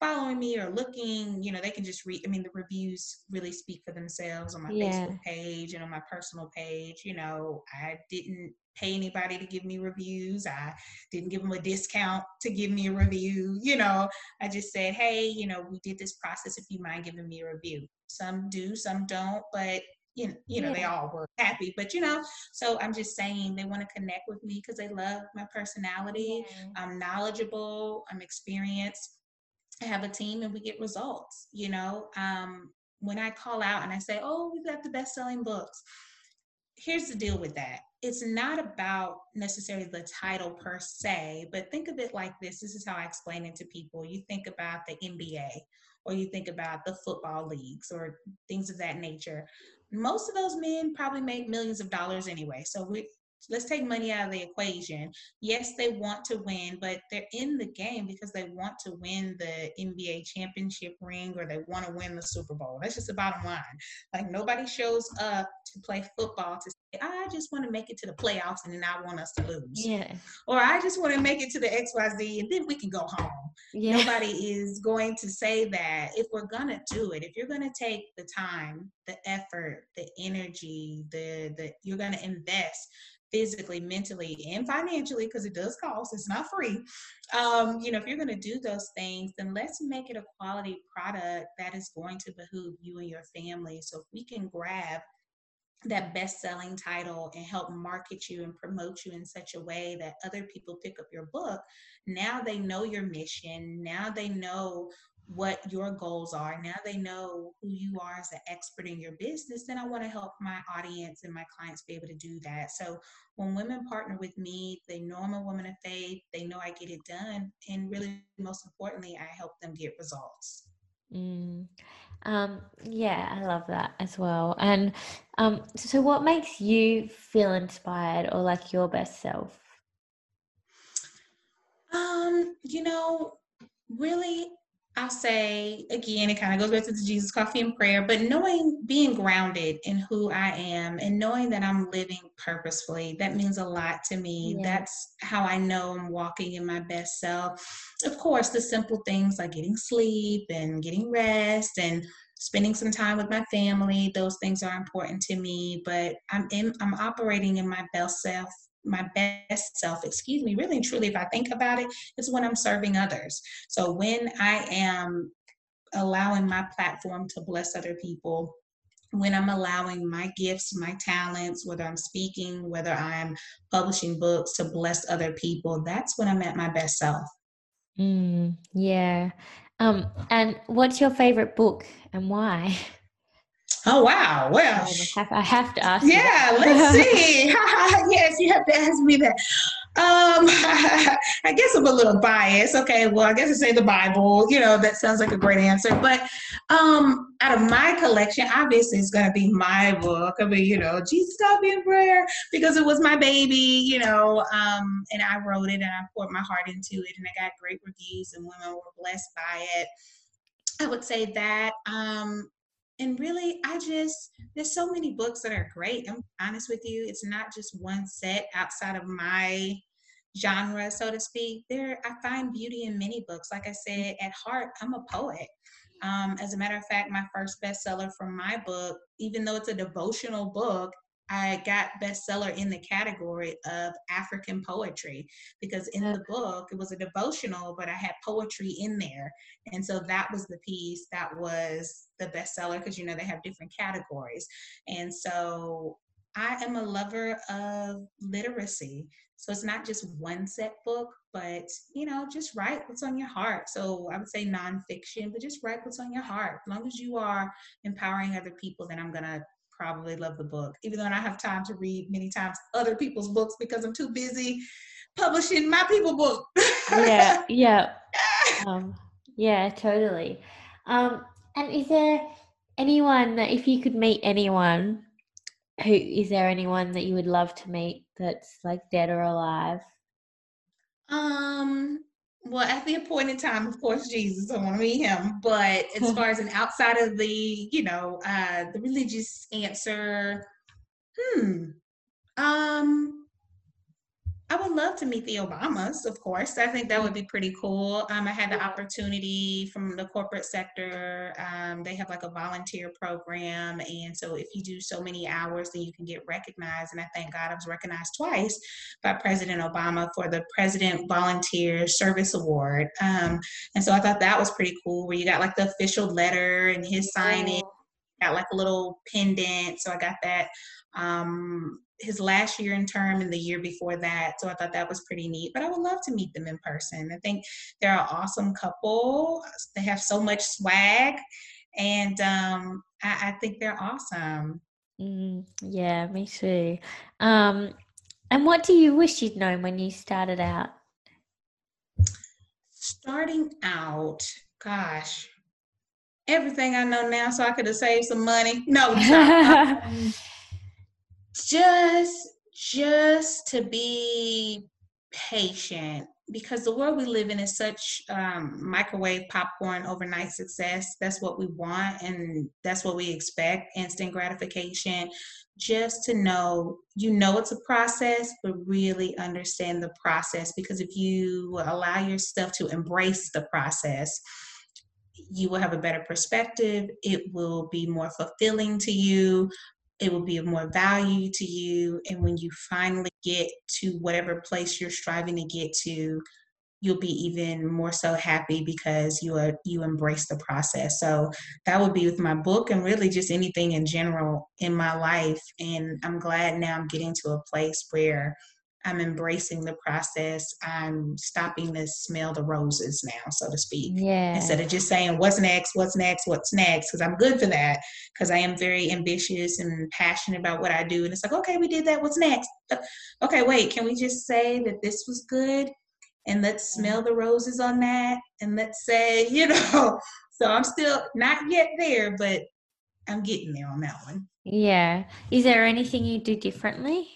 following me or looking, you know, they can just read. I mean, the reviews really speak for themselves on my yeah. Facebook page and on my personal page. You know, I didn't pay anybody to give me reviews. I didn't give them a discount to give me a review. You know, I just said, hey, you know, we did this process. If you mind giving me a review, some do, some don't, but you know, you know, yeah. they all were happy. But you know, so I'm just saying they want to connect with me because they love my personality. Yeah. I'm knowledgeable. I'm experienced have a team and we get results. You know, um, when I call out and I say, oh, we've got the best selling books, here's the deal with that. It's not about necessarily the title per se, but think of it like this. This is how I explain it to people. You think about the NBA or you think about the football leagues or things of that nature. Most of those men probably make millions of dollars anyway. So we, let's take money out of the equation. Yes, they want to win, but they're in the game because they want to win the NBA championship ring or they want to win the Super Bowl. That's just the bottom line. Like nobody shows up to play football to say, I just want to make it to the playoffs and then I want us to lose. Yeah. Or I just want to make it to the XYZ and then we can go home. Yeah. Nobody is going to say that. If we're gonna do it, if you're gonna take the time, the effort, the energy, the the you're gonna invest physically, mentally, and financially, because it does cost, it's not free. Um, you know, if you're going to do those things, then let's make it a quality product that is going to behoove you and your family. So if we can grab that best selling title and help market you and promote you in such a way that other people pick up your book, now they know your mission. Now they know what your goals are. Now they know who you are as an expert in your business, then I want to help my audience and my clients be able to do that. So when women partner with me, they know I'm a woman of faith, they know I get it done. And really, most importantly, I help them get results. Mm. Um, yeah, I love that as well. And um, so, what makes you feel inspired or like your best self? Um, you know, really I'll say again, it kind of goes back to the Jesus coffee and prayer, but knowing being grounded in who I am and knowing that I'm living purposefully, that means a lot to me. Yeah. That's how I know I'm walking in my best self. Of course, the simple things like getting sleep and getting rest and spending some time with my family, those things are important to me, but I'm in, I'm operating in my best self my best self, excuse me, really and truly, if I think about it, is when I'm serving others. So when I am allowing my platform to bless other people, when I'm allowing my gifts, my talents, whether I'm speaking, whether I'm publishing books to bless other people, that's when I'm at my best self. Mm, yeah. Um, and what's your favorite book and why? [LAUGHS] Oh wow! Well, I have, I have to ask. Yeah, let's [LAUGHS] see. [LAUGHS] yes, you have to ask me that. Um, [LAUGHS] I guess I'm a little biased. Okay, well, I guess I say the Bible. You know, that sounds like a great answer. But um, out of my collection, obviously, it's going to be my book. I mean, you know, Jesus Coffee and Prayer because it was my baby. You know, um, and I wrote it and I poured my heart into it, and I got great reviews, and women were blessed by it. I would say that. Um, and really i just there's so many books that are great i'm honest with you it's not just one set outside of my genre so to speak. There i find beauty in many books like i said at heart i'm a poet. Um, as a matter of fact my first bestseller from my book even though it's a devotional book I got bestseller in the category of African poetry because in the book it was a devotional, but I had poetry in there. And so that was the piece that was the bestseller because you know they have different categories. And so I am a lover of literacy. So it's not just one set book, but you know, just write what's on your heart. So I would say nonfiction, but just write what's on your heart. As long as you are empowering other people, then I'm gonna probably love the book, even though I don't have time to read many times other people's books because I'm too busy publishing my people book. yeah, [LAUGHS] yeah. Um, yeah, totally. Um, and is there anyone that if you could meet anyone who is there anyone that you would love to meet that's like dead or alive? Um, well, at the appointed time, of course, Jesus, I want to meet him. But as [LAUGHS] far as an outside of the, you know, uh, the religious answer, hmm, um, I would love to meet the Obamas, of course. I think that would be pretty cool. Um, I had the opportunity from the corporate sector. Um, they have like a volunteer program. And so if you do so many hours, then you can get recognized. And I thank God I was recognized twice by President Obama for the President Volunteer Service Award. Um, and so I thought that was pretty cool where you got like the official letter and his signing, got like a little pendant. So I got that. Um, his last year in term and the year before that. So I thought that was pretty neat. But I would love to meet them in person. I think they're an awesome couple. They have so much swag, and um, I, I, think they're awesome. Mm, yeah, me too. Um, and what do you wish you'd known when you started out? Starting out, gosh, everything I know now, so I could have saved some money. No. [LAUGHS] just just to be patient because the world we live in is such um, microwave popcorn overnight success that's what we want and that's what we expect instant gratification just to know you know it's a process but really understand the process because if you allow yourself to embrace the process you will have a better perspective it will be more fulfilling to you it will be of more value to you. And when you finally get to whatever place you're striving to get to, you'll be even more so happy because you are you embrace the process. So that would be with my book and really just anything in general in my life. And I'm glad now I'm getting to a place where I'm embracing the process. I'm stopping to smell the roses now, so to speak. Yeah. Instead of just saying, what's next, what's next, what's next, because I'm good for that, because I am very ambitious and passionate about what I do. And it's like, okay, we did that, what's next? Okay, wait, can we just say that this was good? And let's smell the roses on that. And let's say, [LAUGHS] you know, so I'm still not yet there, but I'm getting there on that one. Yeah. Is there anything you do differently?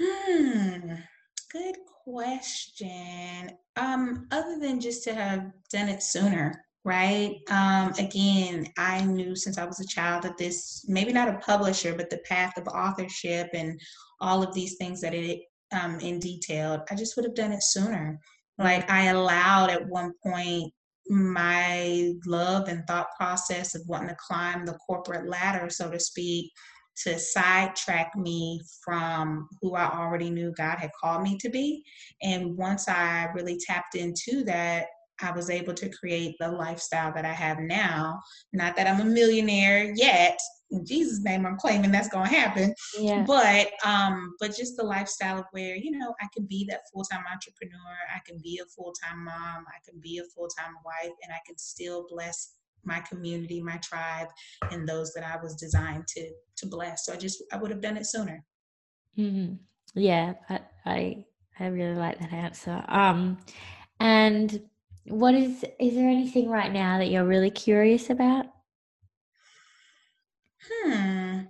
Hmm, good question. Um, other than just to have done it sooner, right? Um, again, I knew since I was a child that this maybe not a publisher, but the path of authorship and all of these things that it um, in detail, I just would have done it sooner. Like I allowed at one point my love and thought process of wanting to climb the corporate ladder, so to speak, to sidetrack me from who I already knew God had called me to be. And once I really tapped into that, I was able to create the lifestyle that I have now. Not that I'm a millionaire yet. In Jesus' name, I'm claiming that's gonna happen. Yeah. But um, but just the lifestyle of where, you know, I can be that full-time entrepreneur, I can be a full-time mom, I can be a full-time wife, and I can still bless my community, my tribe, and those that I was designed to to bless. So I just I would have done it sooner. Mm-hmm. Yeah, I, I I really like that answer. Um, and what is is there anything right now that you're really curious about? Hmm.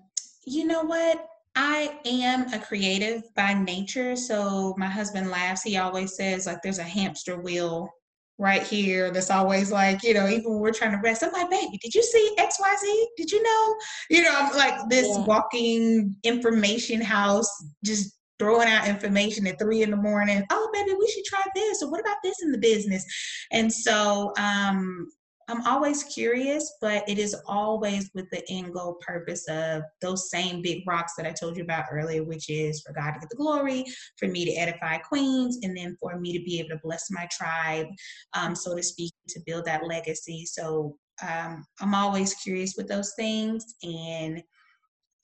You know what? I am a creative by nature. So my husband laughs. He always says like there's a hamster wheel right here that's always like, you know, even when we're trying to rest, I'm like, baby, did you see XYZ? Did you know? You know, I'm like this yeah. walking information house, just throwing out information at three in the morning. Oh, baby, we should try this. Or what about this in the business? And so um I'm always curious, but it is always with the end goal purpose of those same big rocks that I told you about earlier, which is for God to get the glory, for me to edify queens, and then for me to be able to bless my tribe, um, so to speak, to build that legacy. So um, I'm always curious with those things. And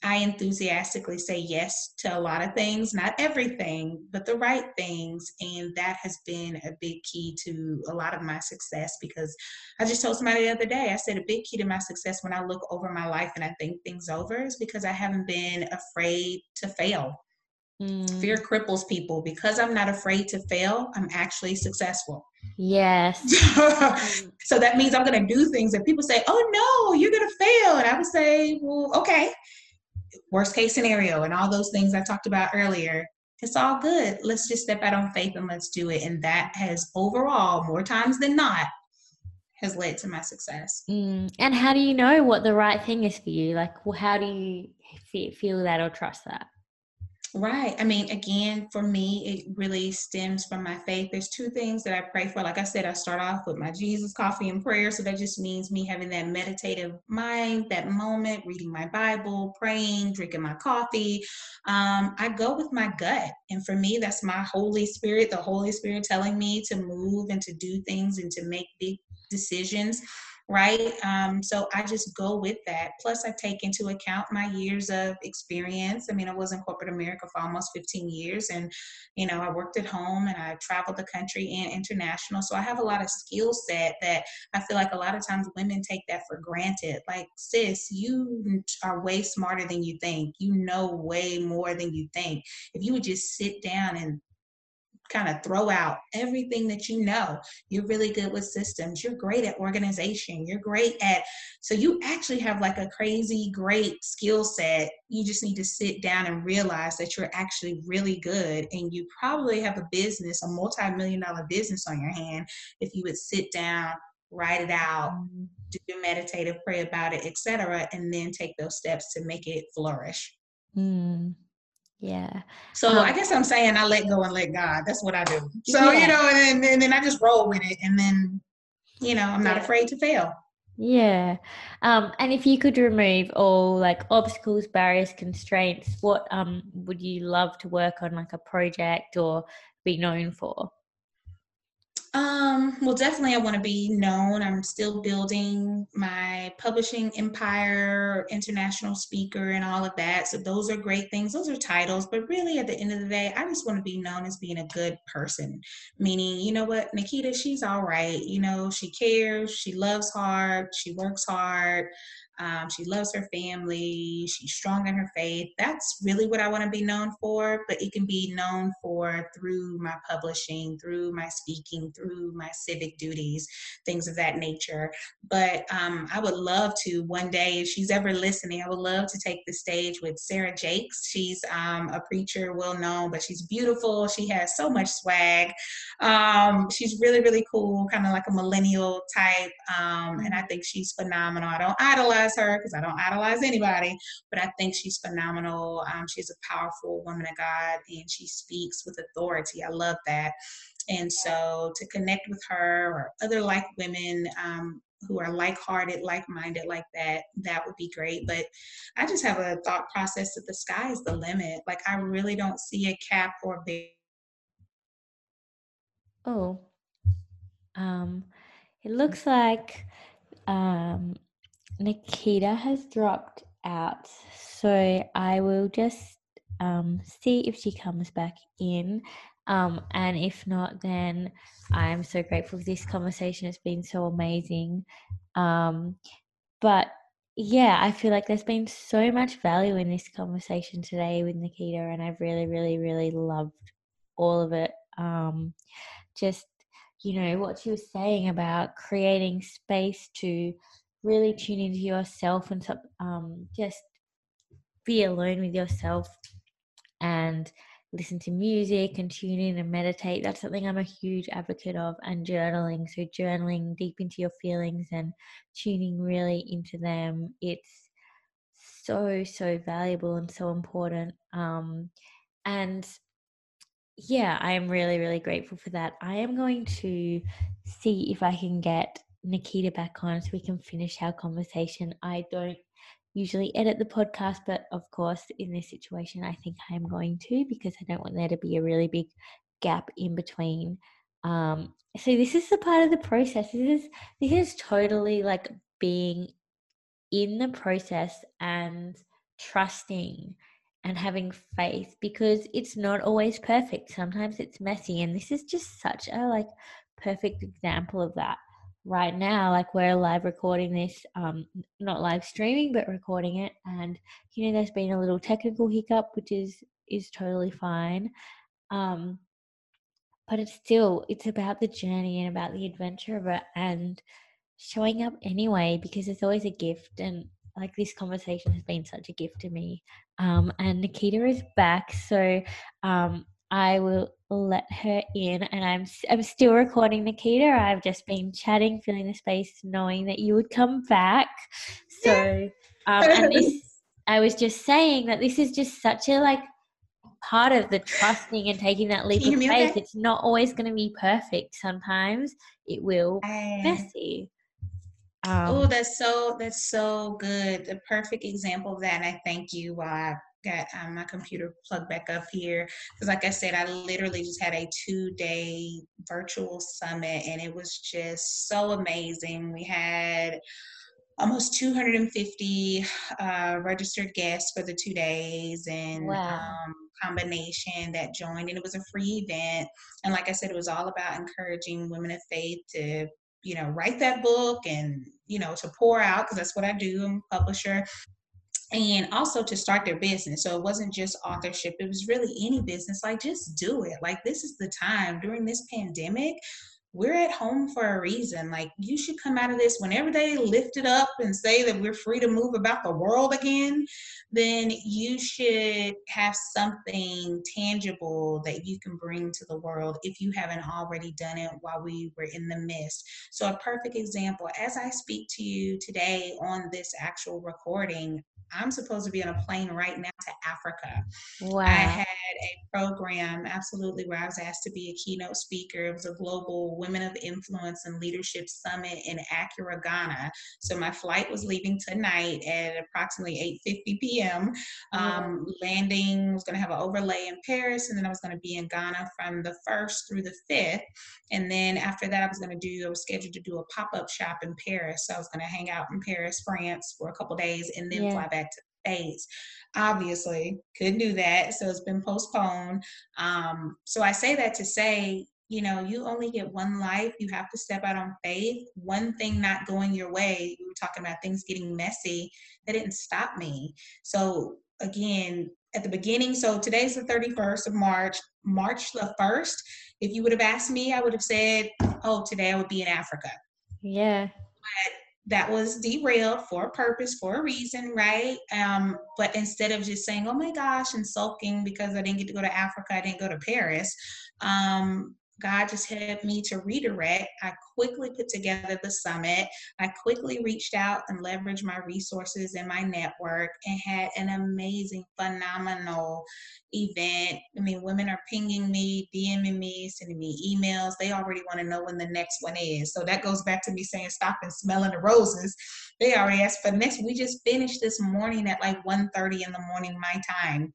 I enthusiastically say yes to a lot of things, not everything, but the right things. And that has been a big key to a lot of my success because I just told somebody the other day, I said a big key to my success when I look over my life and I think things over is because I haven't been afraid to fail. Mm. Fear cripples people. Because I'm not afraid to fail, I'm actually successful. Yes. [LAUGHS] so that means I'm going to do things that people say, oh no, you're going to fail. And I would say, well, okay worst case scenario and all those things I talked about earlier, it's all good. Let's just step out on faith and let's do it. And that has overall, more times than not, has led to my success. Mm. And how do you know what the right thing is for you? Like, well, how do you feel that or trust that? Right. I mean, again, for me, it really stems from my faith. There's two things that I pray for. Like I said, I start off with my Jesus coffee and prayer. So that just means me having that meditative mind, that moment, reading my Bible, praying, drinking my coffee. Um, I go with my gut. And for me, that's my Holy Spirit, the Holy Spirit telling me to move and to do things and to make big decisions right? Um, so I just go with that. Plus, I take into account my years of experience. I mean, I was in corporate America for almost 15 years, and you know, I worked at home and I traveled the country and international. So I have a lot of skill set that I feel like a lot of times women take that for granted. Like, sis, you are way smarter than you think. You know way more than you think. If you would just sit down and kind of throw out everything that you know. You're really good with systems. You're great at organization. You're great at, so you actually have like a crazy great skill set. You just need to sit down and realize that you're actually really good. And you probably have a business, a multi million dollar business on your hand if you would sit down, write it out, mm-hmm. do your meditative, pray about it, etc., and then take those steps to make it flourish. Mm. Yeah. So um, I guess I'm saying I let go and let God. That's what I do. So, yeah. you know, and then, and then I just roll with it. And then, you know, I'm not yeah. afraid to fail. Yeah. Um, and if you could remove all like obstacles, barriers, constraints, what um would you love to work on like a project or be known for? Um, well, definitely, I want to be known. I'm still building my publishing empire, international speaker, and all of that. So, those are great things. Those are titles. But really, at the end of the day, I just want to be known as being a good person. Meaning, you know what, Nikita, she's all right. You know, she cares, she loves hard, she works hard. Um, she loves her family. She's strong in her faith. That's really what I want to be known for, but it can be known for through my publishing, through my speaking, through my civic duties, things of that nature. But um, I would love to one day, if she's ever listening, I would love to take the stage with Sarah Jakes. She's um, a preacher, well known, but she's beautiful. She has so much swag. Um, she's really, really cool, kind of like a millennial type. Um, and I think she's phenomenal. I don't idolize idolize her because I don't idolize anybody, but I think she's phenomenal. Um, she's a powerful woman of God and she speaks with authority. I love that. And so to connect with her or other like women um, who are like-hearted, like-minded like that, that would be great. But I just have a thought process that the sky is the limit. Like I really don't see a cap or a Oh, um, it looks like um, Nikita has dropped out, so I will just um, see if she comes back in. Um, and if not, then I'm so grateful for this conversation. It's been so amazing. Um, but yeah, I feel like there's been so much value in this conversation today with Nikita, and I've really, really, really loved all of it. Um, just, you know, what she was saying about creating space to really tune into yourself and um, just be alone with yourself and listen to music and tune in and meditate. That's something I'm a huge advocate of, and journaling. So, journaling deep into your feelings and tuning really into them. It's so, so valuable and so important. Um, and yeah, I am really, really grateful for that. I am going to see if I can get Nikita back on so we can finish our conversation. I don't usually edit the podcast, but of course, in this situation, I think I am going to because I don't want there to be a really big gap in between. Um, so this is the part of the process. This is this is totally like being in the process and trusting and having faith because it's not always perfect. Sometimes it's messy, and this is just such a like perfect example of that right now like we're live recording this um not live streaming but recording it and you know there's been a little technical hiccup which is is totally fine um but it's still it's about the journey and about the adventure of it and showing up anyway because it's always a gift and like this conversation has been such a gift to me um and nikita is back so um I will let her in and I'm I'm still recording Nikita. I've just been chatting, filling the space, knowing that you would come back. So [LAUGHS] um, and this I was just saying that this is just such a like part of the trusting and taking that leap of faith. Okay? It's not always going to be perfect. Sometimes it will be messy. Um, oh, that's so that's so good. The perfect example of that. And I thank you. Uh, got um, my computer plugged back up here. Because like i said i literally just had a two day virtual summit and it was just so amazing. We had almost 250 uh, registered guests for the two days and wow. um, combination that joined and it was a free event. And like i said it was all about encouraging women of faith to you know write that book and you know to pour out because that's what i do. I'm a publisher and also to start their business. So it wasn't just authorship, it was really any business. Like, just do it. Like, this is the time during this pandemic. We're at home for a reason. Like, you should come out of this whenever they lift it up and say that we're free to move about the world again, then you should have something tangible that you can bring to the world if you haven't already done it while we were in the midst. So, a perfect example as I speak to you today on this actual recording, I'm supposed to be on a plane right now to Africa. Wow. I had a program, absolutely, where I was asked to be a keynote speaker. It was a global Women of Influence and Leadership Summit in Accra, Ghana. So my flight was leaving tonight at approximately 8:50 p.m. Um, Landing was going to have an overlay in Paris, and then I was going to be in Ghana from the first through the fifth. And then after that, I was going to do. I was scheduled to do a pop-up shop in Paris. So I was going to hang out in Paris, France, for a couple days, and then yeah. fly back to States. Obviously, couldn't do that, so it's been postponed. Um, so I say that to say, you know, you only get one life. You have to step out on faith. One thing not going your way, we were talking about things getting messy, that didn't stop me. So again, at the beginning, so today's the 31st of March. March the 1st, if you would have asked me, I would have said, oh, today I would be in Africa. Yeah. But that was derailed for a purpose, for a reason, right? Um, but instead of just saying, oh my gosh, and sulking because I didn't get to go to Africa, I didn't go to Paris, um, God just had me to redirect. I quickly put together the summit. I quickly reached out and leveraged my resources and my network and had an amazing, phenomenal event. I mean, women are pinging me, DMing me, sending me emails. They already want to know when the next one is. So that goes back to me saying, stop and smelling the roses. They already asked for the next. We just finished this morning at like 1.30 in the morning, my time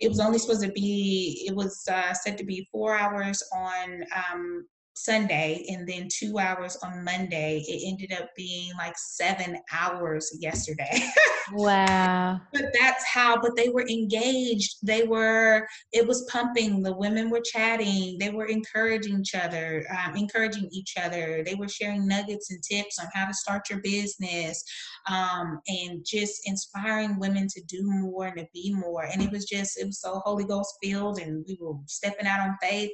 it was only supposed to be it was uh, said to be four hours on um, Sunday and then two hours on Monday. It ended up being like seven hours yesterday. [LAUGHS] wow. But that's how, but they were engaged. They were, it was pumping. The women were chatting. They were encouraging each other, um, encouraging each other. They were sharing nuggets and tips on how to start your business um, and just inspiring women to do more and to be more. And it was just, it was so Holy Ghost filled and we were stepping out on faith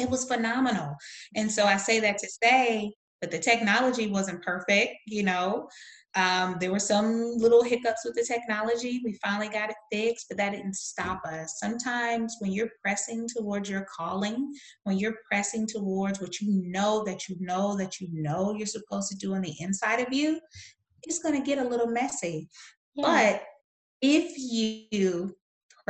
it was phenomenal. And so I say that to say that the technology wasn't perfect, you know. Um, there were some little hiccups with the technology. We finally got it fixed, but that didn't stop us. Sometimes when you're pressing towards your calling, when you're pressing towards what you know that you know that you know you're supposed to do on the inside of you, it's going to get a little messy. Yeah. But if you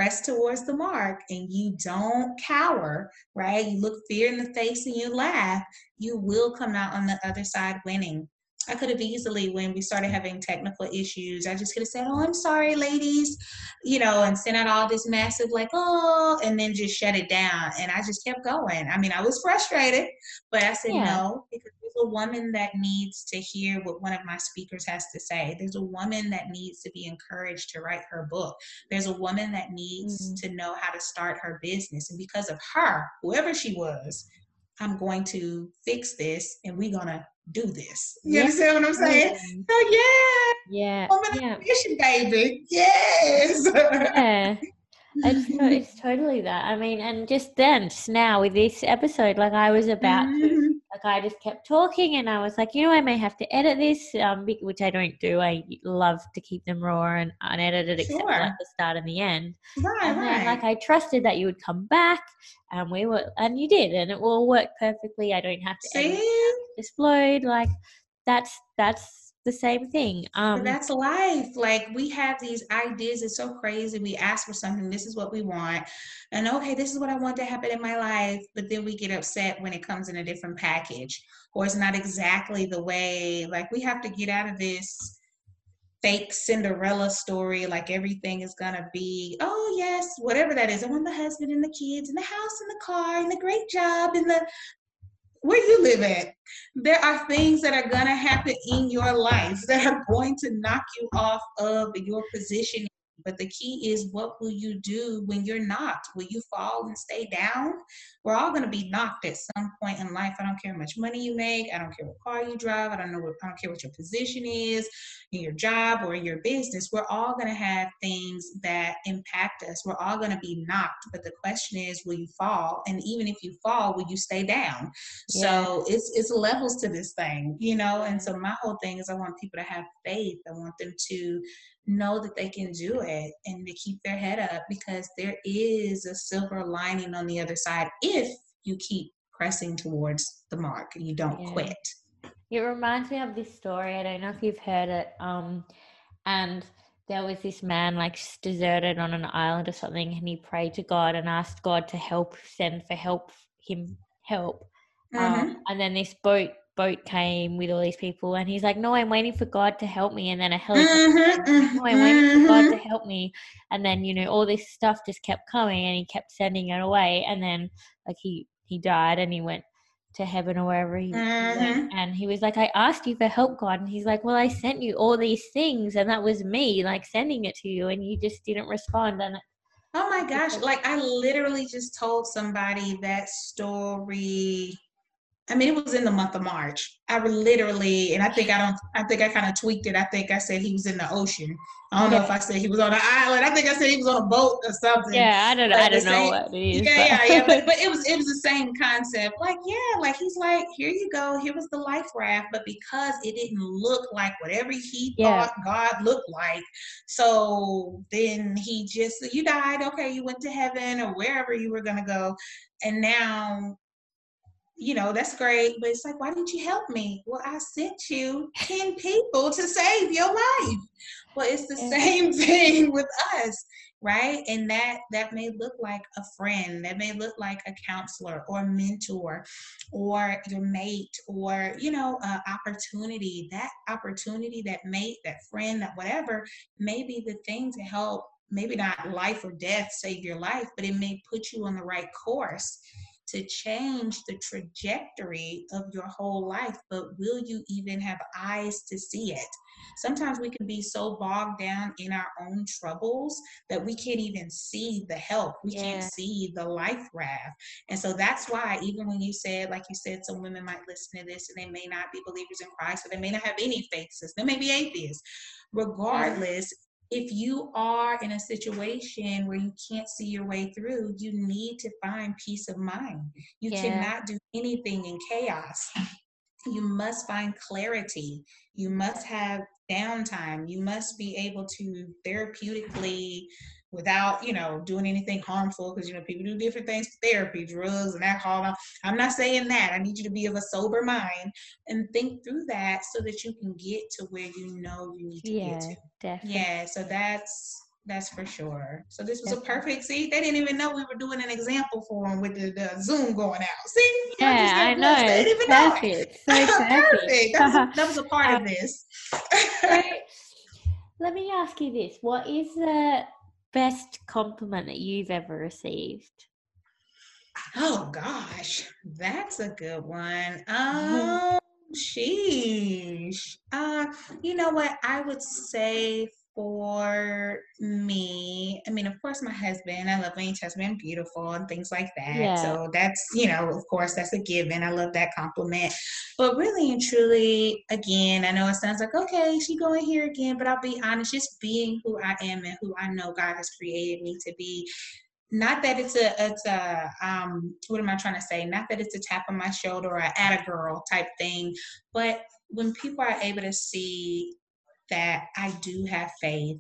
press towards the mark and you don't cower, right? You look fear in the face and you laugh, you will come out on the other side winning. I could have easily, when we started having technical issues, I just could have said, Oh, I'm sorry, ladies, you know, and sent out all this massive, like, oh, and then just shut it down. And I just kept going. I mean, I was frustrated, but I said, yeah. No, because there's a woman that needs to hear what one of my speakers has to say. There's a woman that needs to be encouraged to write her book. There's a woman that needs mm-hmm. to know how to start her business. And because of her, whoever she was, I'm going to fix this and we're going to do this. You yeah. understand what I'm saying? Yeah. So yeah. Yeah. Woman yeah. Mission, baby. Yes. yeah. [LAUGHS] It's, it's totally that. I mean, and just then, just now with this episode, like I was about mm-hmm. to, like I just kept talking, and I was like, you know, I may have to edit this, um, which I don't do. I love to keep them raw and unedited, sure. except for like the start and the end. Right, and right. Then, like I trusted that you would come back, and we were, and you did, and it all worked perfectly. I don't have to See? Explode. Like that's that's the same thing. Um, but that's life. Like we have these ideas. It's so crazy. We ask for something. This is what we want, and okay, this is what I want to happen in my life. But then we get upset when it comes in a different package, or it's not exactly the way. Like we have to get out of this fake Cinderella story, like everything is gonna be, oh yes, whatever that is. I want the husband and the kids and the house and the car and the great job and the where you live at, there are things that are going to happen in your life that are going to knock you off of your position but the key is what will you do when you're knocked? Will you fall and stay down? We're all going to be knocked at some point in life. I don't care how much money you make. I don't care what car you drive. I don't know what, I don't care what your position is in your job or in your business. We're all going to have things that impact us. We're all going to be knocked. But the question is, will you fall? And even if you fall, will you stay down? Yeah. So it's it's levels to this thing, you know. And so my whole thing is, I want people to have faith. I want them to know that they can do it and to keep their head up because there is a silver lining on the other side if you keep pressing towards the mark and you don't yeah. quit. It reminds me of this story. I don't know if you've heard it. Um, and there was this man like deserted on an island or something, and he prayed to God and asked God to help, send for help him help. Um, mm-hmm. Um, and then this boat boat came with all these people and he's like no i'm waiting for god to help me and then a helicopter mm-hmm, mm-hmm, no i'm waiting for god to mm-hmm. help me and then you know all this stuff just kept coming and he kept sending it away and then like he he died and he went to heaven or wherever he mm-hmm. went and he was like i asked you for help god and he's like well i sent you all these things and that was me like sending it to you and you just didn't respond and oh my gosh like i literally just told somebody that story I mean, it was in the month of March. I literally, and I think I don't, I think I kind of tweaked it. I think I said he was in the ocean. I don't know if I said he was on an island. I think I said he was on a boat or something. Yeah, I don't know. I don't know what it is. Yeah, yeah, yeah. But, [LAUGHS] but it was it was the same concept. Like, yeah, like he's like, here you go. Here was the life raft. But because it didn't look like whatever he yeah. thought God looked like, so then he just you died. Okay, you went to heaven or wherever you were gonna go, and now you know, that's great. But it's like, why didn't you help me? Well, I sent you 10 people to save your life. Well, it's the same [LAUGHS] thing with us, right? And that that may look like a friend, that may look like a counselor or a mentor or your mate or, you know, uh, opportunity. That opportunity, that mate, that friend, that whatever may be the thing to help maybe not life or death save your life, but it may put you on the right course to change the trajectory of your whole life, but will you even have eyes to see it? Sometimes we can be so bogged down in our own troubles that we can't even see the help. We yeah. can't see the life raft. And so that's why, even when you said, like you said, some women might listen to this and they may not be believers in Christ or they may not have any faith system, they may be atheists. Mm-hmm. Regardless, if you are in a situation where you can't see your way through, you need to find peace of mind. You yeah. cannot do anything in chaos. [LAUGHS] You must find clarity. You must have downtime. You must be able to therapeutically without you know doing anything harmful because you know people do different things therapy drugs and alcohol i'm not saying that i need you to be of a sober mind and think through that so that you can get to where you know you need to yeah, get to definitely. yeah so that's That's for sure. So this was a perfect. See, they didn't even know we were doing an example for them with the, the Zoom going out. See, yeah, I know. They didn't even perfect. know. So [LAUGHS] perfect. That was, a, that was a [LAUGHS] part um, of this. let me ask you this: What is the best compliment that you've ever received? Oh gosh, that's a good one. Um, sheesh. Uh, you know what? I would say for me, I mean, of course, my husband, I love when he tells me I'm beautiful and things like that. Yeah. So that's, you know, of course, that's a given. I love that compliment. But really and truly, again, I know it sounds like, okay, she going here again, but I'll be honest, just being who I am and who I know God has created me to be not that it's a it's a um what am I trying to say? Not that it's a tap on my shoulder or at a girl type thing, but when people are able to see that I do have faith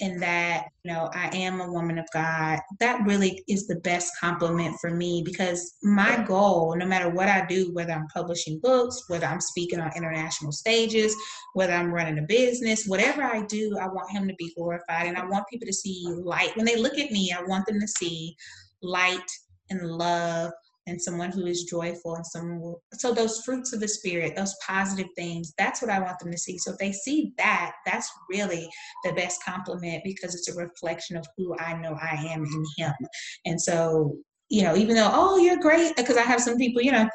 and that, you know, I am a woman of God, that really is the best compliment for me because my goal, no matter what I do, whether I'm publishing books, whether I'm speaking on international stages, whether I'm running a business, whatever I do, I want Him to be glorified. And I want people to see light. When they look at me, I want them to see light and love and someone who is joyful and someone so those fruits of the spirit those positive things that's what i want them to see. So if they see that that's really the best compliment because it's a reflection of who i know i am in him. And so you know even though oh you're great because i have some people you know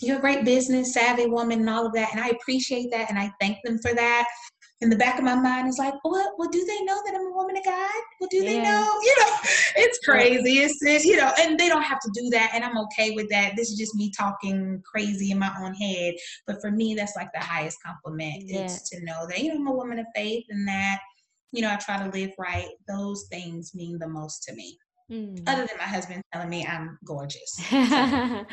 you're a great business savvy woman and all of that and i appreciate that and i thank them for that in the back of my mind is like, what? Well, do they know that I'm a woman of God? Well, do they know? [LAUGHS] You know, it's crazy. It's, it's, you know, and they don't have to do that. And I'm okay with that. This is just me talking crazy in my own head. But for me, that's like the highest compliment yeah. is to know that, you know, I'm a woman of faith and that, you know, I try to live right. Those things mean the most to me. Mm. Other than my husband telling me I'm gorgeous. So, [LAUGHS] yeah.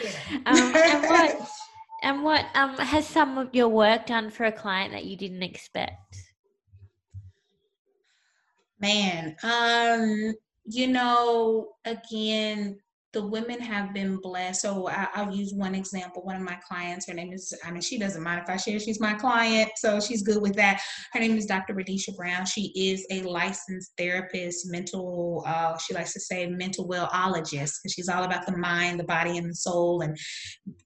um, and what [LAUGHS] and what um has some of your work done for a client that you didn't expect? Man, um, you know, again, the women have been blessed. So I, will use one example. One of my clients, her name is, I mean, she doesn't mind if I share, she's my client, so she's good with that. Her name is Dr. Radisha Brown. She is a licensed therapist, mental, uh, she likes to say mental wellologist, because she's all about the mind, the body, and the soul, and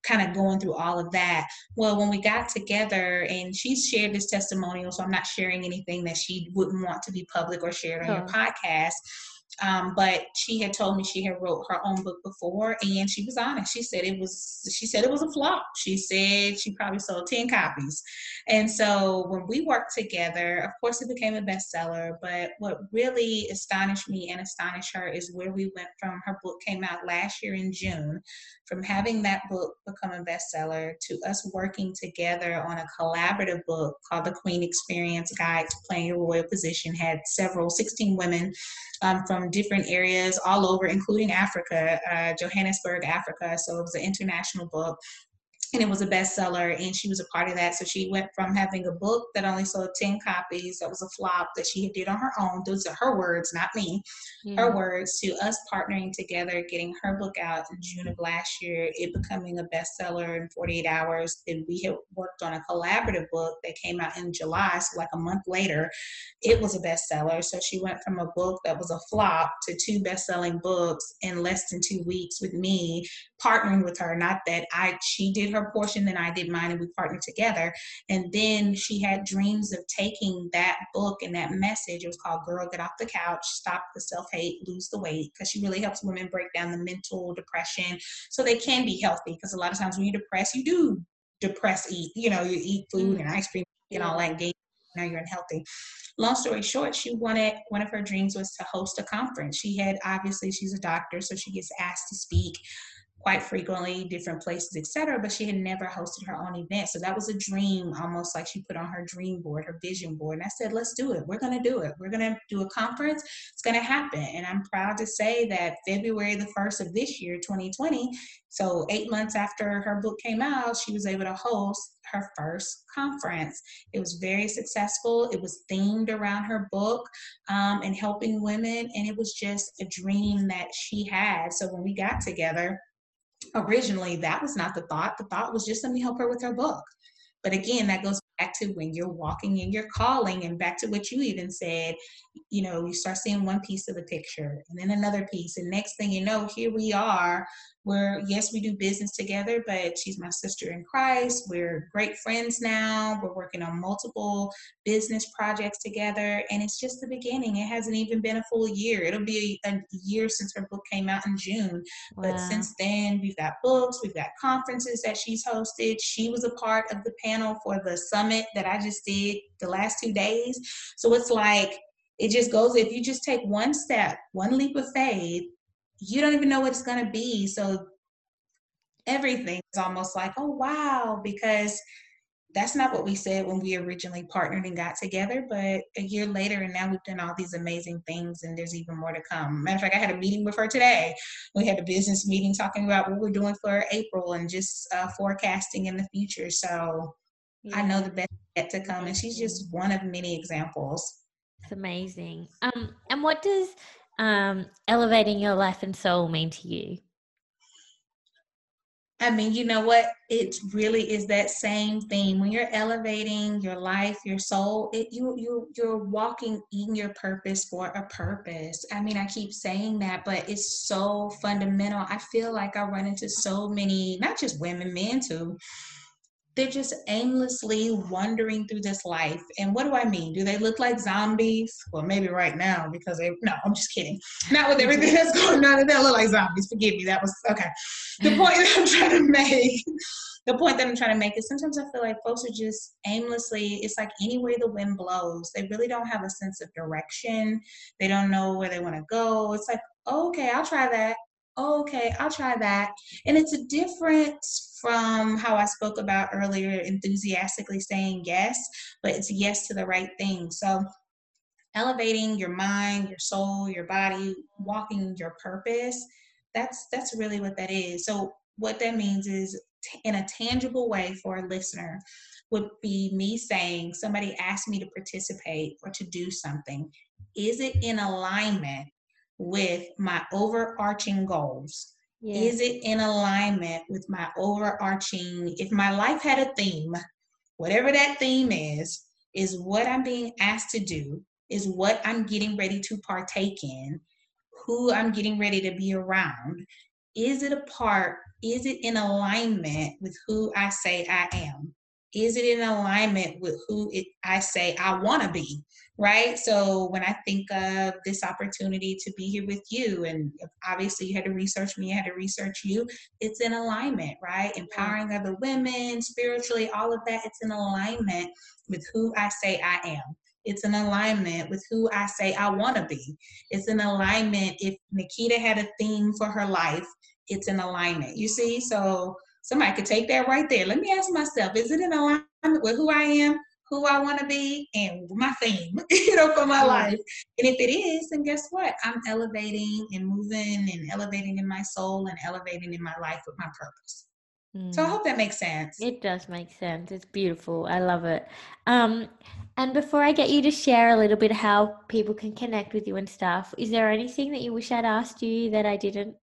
kind of going through all of that. Well, when we got together, and she's shared this testimonial, so I'm not sharing anything that she wouldn't want to be public or shared on oh. your podcast um, but she had told me she had wrote her own book before and she was honest. She said it was she said it was a flop. She said she probably sold 10 copies. And so when we worked together of course it became a bestseller but what really astonished me and astonished her is where we went from her book came out last year in june from having that book become a bestseller to us working together on a collaborative book called the queen experience guide to playing a royal position had several 16 women um, from different areas all over, including Africa, uh, Johannesburg, Africa. So it was an international book and it was a bestseller and she was a part of that. So she went from having a book that only sold 10 copies that was a flop that she did on her own those are her words not me yeah. her words to us partnering together getting her book out in june of last year it becoming a bestseller in 48 hours. And we had worked on a collaborative book that came out in july so like a month later it was a bestseller. So she went from a book that was a flop to two best-selling books in less than two weeks with me partnering with her. Not that i she did her her portion, than I did mine, and we partnered together. And then she had dreams of taking that book and that message. It was called Girl Get Off the Couch, Stop the Self Hate, Lose the Weight, because she really helps women break down the mental depression so they can be healthy. Because a lot of times when you're depressed, you do depress eat. You know, you eat food and mm-hmm. ice cream and all that. Gain now you're unhealthy. Long story short, she wanted one of her dreams was to host a conference. She had obviously she's a doctor, so she gets asked to speak quite frequently, different places, etc. But she had never hosted her own event. So that was a dream, almost like she put on her dream board, her vision board. And I said, let's do it. We're going to do it. We're going to do a conference. It's going to happen. And I'm proud to say that February the 1st of this year, 2020, so eight months after her book came out, she was able to host her first conference. It was very successful. It was themed around her book um, and helping women. And it was just a dream that she had. So when we got together, originally that was not the thought. The thought was just let me help her with her book. But again, that goes back to when you're walking in your calling and back to what you even said you know you start seeing one piece of the picture and then another piece. And next thing you know here we are. We're yes we do business together but she's my sister in christ. We're great friends now. We're working on multiple business projects together. And it's just the beginning. It hasn't even been a full year. It'll be a, year since her book came out in june. Wow. but since then we've got books we've got conferences that she's hosted. She was a part of the panel for the summit that i just did the last two days so it's like it just goes if you just take one step one leap of faith you don't even know what it's going to be. So everything is almost like, oh, wow, because that's not what we said when we originally partnered and got together. But a year later, and now we've done all these amazing things, and there's even more to come. Matter of fact, I had a meeting with her today. We had a business meeting talking about what we're doing for April and just uh, forecasting in the future. So yeah. I know the best yet to come, and she's just one of many examples. It's amazing. Um, and what does um, elevating your life and soul mean to you? I mean, you know what? It really is that same thing. When you're elevating your life, your soul, it, you you you're walking in your purpose for a purpose. I mean, I keep saying that, but it's so fundamental. I feel like I run into so many, not just women, men too, they're just aimlessly wandering through this life. And what do I mean? Do they look like zombies? Well, maybe right now because they, no, I'm just kidding. Not with everything [LAUGHS] that's going on, they look like zombies. Forgive me. That was, okay. The point that I'm trying to make, the point that I'm trying to make is sometimes I feel like folks are just aimlessly, it's like any way the wind blows. They really don't have a sense of direction. They don't know where they want to go. It's like, okay, I'll try that okay, I'll try that. And it's a difference from how I spoke about earlier, enthusiastically saying yes, but it's yes to the right thing. So elevating your mind, your soul, your body, walking your purpose, that's that's really what that is. So what that means is t- in a tangible way for a listener would be me saying somebody asked me to participate or to do something. Is it in alignment with my overarching goals? Yeah. Is it in alignment with my overarching, if my life had a theme, whatever that theme is, is what I'm being asked to do, is what I'm getting ready to partake in, who I'm getting ready to be around. Is it a part, is it in alignment with who I say I am? Is it in alignment with who it, I say I want to be? right? So when I think of this opportunity to be here with you, and obviously you had to research me, you had to research you, it's in alignment, right? Empowering other women, spiritually, all of that, it's in alignment with who I say I am. It's in alignment with who I say I want to be. It's in alignment. If Nikita had a theme for her life, it's in alignment. You see? So somebody could take that right there. Let me ask myself, is it in alignment with who I am? who I want to be and my theme, [LAUGHS] you know, for my life. And if it is, then guess what? I'm elevating and moving and elevating in my soul and elevating in my life with my purpose. Mm. So I mm. hope that makes sense. It does make sense. It's beautiful. I love it. Um, and before I get you to share a little bit how people can connect with you and stuff, is there anything that you wish I'd asked you that I didn't?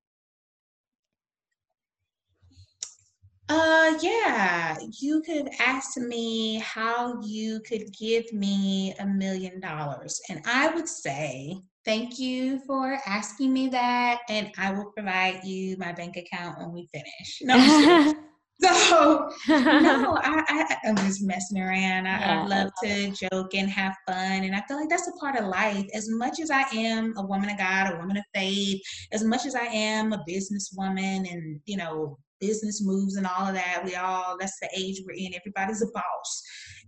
Uh, yeah, you could ask me how you could give me a million dollars, and I would say thank you for asking me that, and I will provide you my bank account when we finish. No, [LAUGHS] so no, [LAUGHS] I, I am just messing around. I, yeah. I love to joke and have fun, and I feel like that's a part of life. As much as I am a woman of God, a woman of faith, as much as I am a businesswoman, and you know business moves and all of that. We all, that's the age we're in. Everybody's a boss.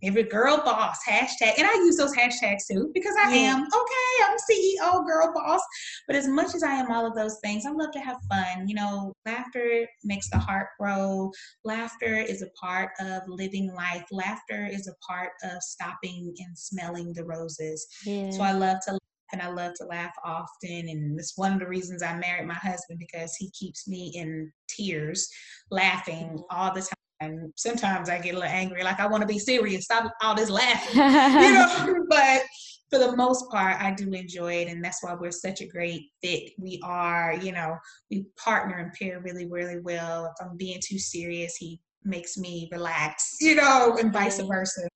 Every girl boss, hashtag. And I use those hashtags too because I yeah. am, okay, I'm CEO, girl boss. But as much as I am all of those things, I love to have fun. You know, laughter makes the heart grow. Laughter is a part of living life. Laughter is a part of stopping and smelling the roses. Yeah. So I love to and I love to laugh often. And it's one of the reasons I married my husband because he keeps me in tears, laughing mm-hmm. all the time. And sometimes I get a little angry, like I want to be serious, stop all this laughing, [LAUGHS] you know. but for the most part, I do enjoy it, and that's why we're such a great fit. We are, you know, we partner and pair really, really well. If I'm being too serious, he makes me relax, you know, and vice versa.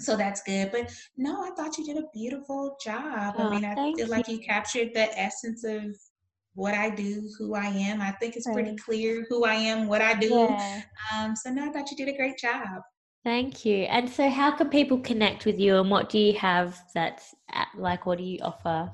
So that's good. But no, I thought you did a beautiful job. Oh, I mean, I feel thank like you you. captured the essence of what I do, who I am. I think it's pretty clear who I am, what I do. Yeah. Um, so no, I thought you did a great job. Thank you. And so, how can people connect with you, and what do you have that's at, like, what do you offer?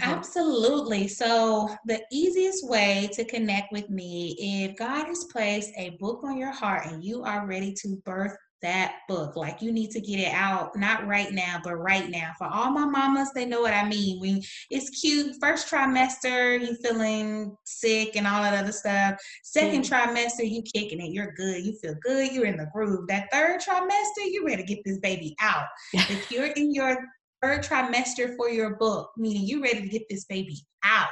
Absolutely. So, the easiest way to connect with me, if God has placed a book on your heart and you are ready to birth that book, like you need to get it out, not right now, but right now. For all my mamas, they know what I mean. When it's cute, first trimester, you feeling sick and all that other stuff. Second Yeah. trimester, you kicking it, you're good, you feel good, you're in the groove. That third trimester, you ready to get this baby out. [LAUGHS] If you're in your third trimester for your book, meaning you're ready to get this baby out,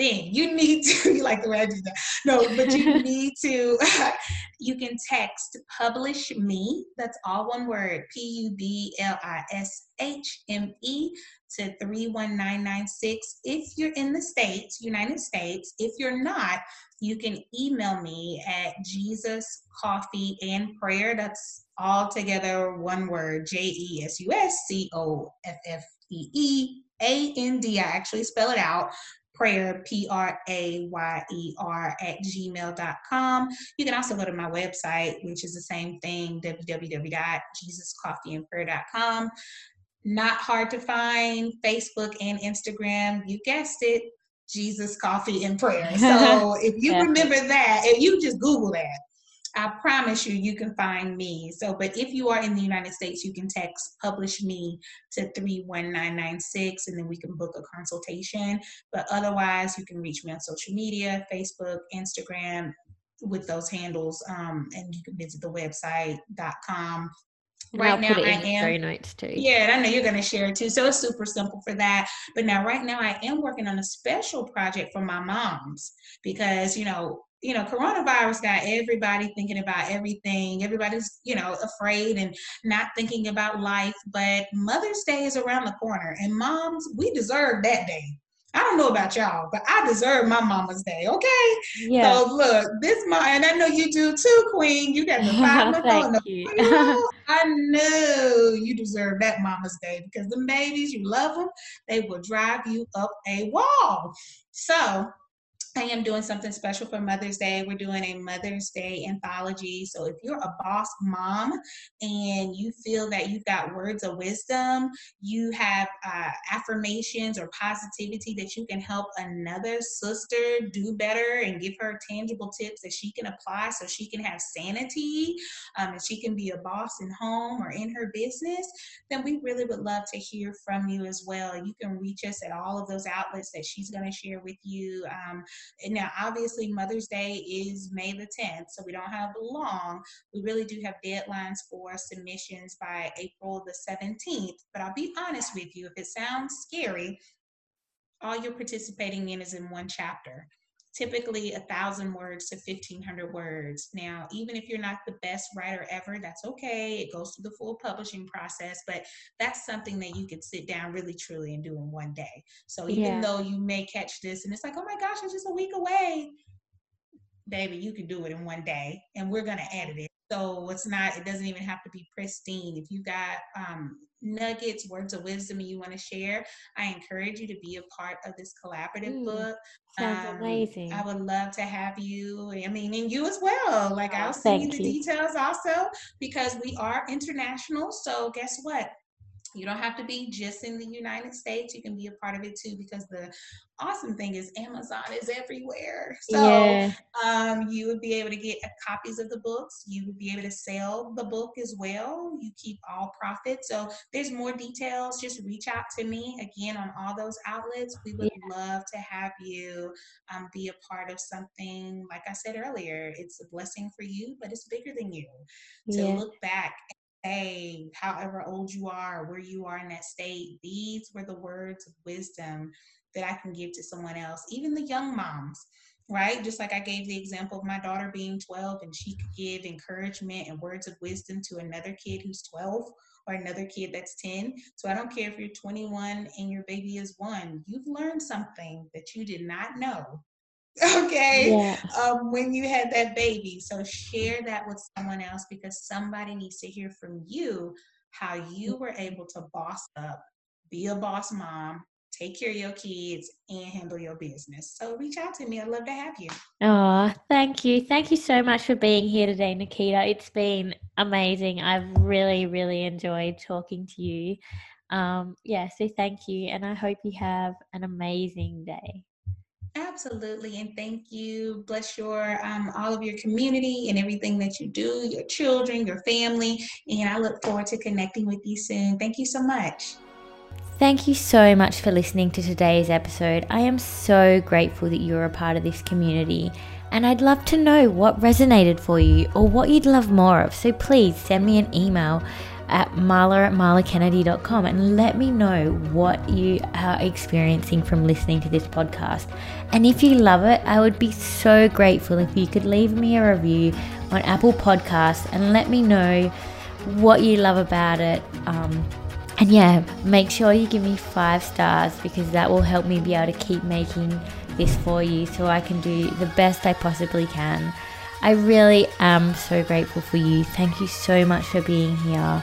then you need to, [LAUGHS] you like the way I do that. No, but you [LAUGHS] need to, [LAUGHS] you can text publish me, that's all one word, P U B L I S H M E to 31996. If you're in the States, United States, if you're not, you can email me at Jesus Coffee and Prayer. That's all together one word J E S U S C O F F E E A N D. I actually spell it out. Prayer, P R A Y E R, at gmail.com. You can also go to my website, which is the same thing www.jesuscoffeeandprayer.com. Not hard to find Facebook and Instagram. You guessed it. Jesus Coffee and Prayer. So [LAUGHS] if you remember that, if you just Google that, I promise you, you can find me. So, but if you are in the United States, you can text publish me to 31996 and then we can book a consultation. But otherwise, you can reach me on social media Facebook, Instagram with those handles. Um, and you can visit the website.com. Right I'll now, I am. notes too. Yeah, and I know you're going to share it too. So it's super simple for that. But now, right now, I am working on a special project for my moms because, you know, you know, coronavirus got everybody thinking about everything. Everybody's, you know, afraid and not thinking about life. But Mother's Day is around the corner, and moms, we deserve that day. I don't know about y'all, but I deserve my Mama's Day, okay? Yeah. So look, this mom, and I know you do too, Queen. You got the five [LAUGHS] month old Thank you. old. [LAUGHS] I know you deserve that Mama's Day because the babies, you love them, they will drive you up a wall. So I am doing something special for Mother's Day. We're doing a Mother's Day anthology. So if you're a boss mom and you feel that you've got words of wisdom, you have uh, affirmations or positivity that you can help another sister do better and give her tangible tips that she can apply so she can have sanity um, and she can be a boss in home or in her business, then we really would love to hear from you as well. You can reach us at all of those outlets that she's going to share with you. Um, and now, obviously, Mother's Day is May the 10th, so we don't have long. We really do have deadlines for submissions by April the 17th. But I'll be honest with you, if it sounds scary, all you're participating in is in one chapter. Typically, a thousand words to 1500 words. Now, even if you're not the best writer ever, that's okay. It goes through the full publishing process, but that's something that you could sit down really truly and do in one day. So, even Yeah. though you may catch this and it's like, oh my gosh, it's just a week away, baby, you can do it in one day and we're going to edit it. So it's not, it doesn't even have to be pristine. If you got um, nuggets, words of wisdom, and you want to share, I encourage you to be a part of this collaborative Mm, book. Sounds Um, amazing. I would love to have you. I mean, and you as well. Like, Oh, I'll send you the you. details also because we are international. So, guess what? You don't have to be just in the United States. You can be a part of it too because the awesome thing is Amazon is everywhere. So, yeah. um, you would be able to get copies of the books. You would be able to sell the book as well. You keep all profit. So there's more details. Just reach out to me again on all those outlets. We would love to have you um, be a part of something. Like I said earlier, it's a blessing for you, but it's bigger than you. To Yeah. look back say, however old you are, where you are in that state, these were the words of wisdom that I can give to someone else, even the young moms right? Just like I gave the example of my daughter being 12 and she could give encouragement and words of wisdom to another kid who's 12 or another kid that's 10. So I don't care if you're 21 and your baby is one, you've learned something that you did not know. [LAUGHS] Okay. Yeah. Um, when you had that baby. So share that with someone else because somebody needs to hear from you how you were able to boss up, be a boss mom, take care of your kids, and handle your business. So reach out to me. I'd love to have you. Oh, thank you. Thank you so much for being here today, Nikita. It's been amazing. I've really, really enjoyed talking to you. Um, yeah, so thank you. And I hope you have an amazing day. Absolutely, and thank you. Bless your um, all of your community and everything that you do, your children, your family, and I look forward to connecting with you soon. Thank you so much. Thank you so much for listening to today's episode. I am so grateful that you're a part of this community, and I'd love to know what resonated for you or what you'd love more of. So please send me an email at marla and let me know what you are experiencing from listening to this podcast. And if you love it, I would be so grateful if you could leave me a review on Apple Podcasts and let me know what you love about it. Um, and yeah, make sure you give me five stars because that will help me be able to keep making this for you so I can do the best I possibly can. I really am so grateful for you. Thank you so much for being here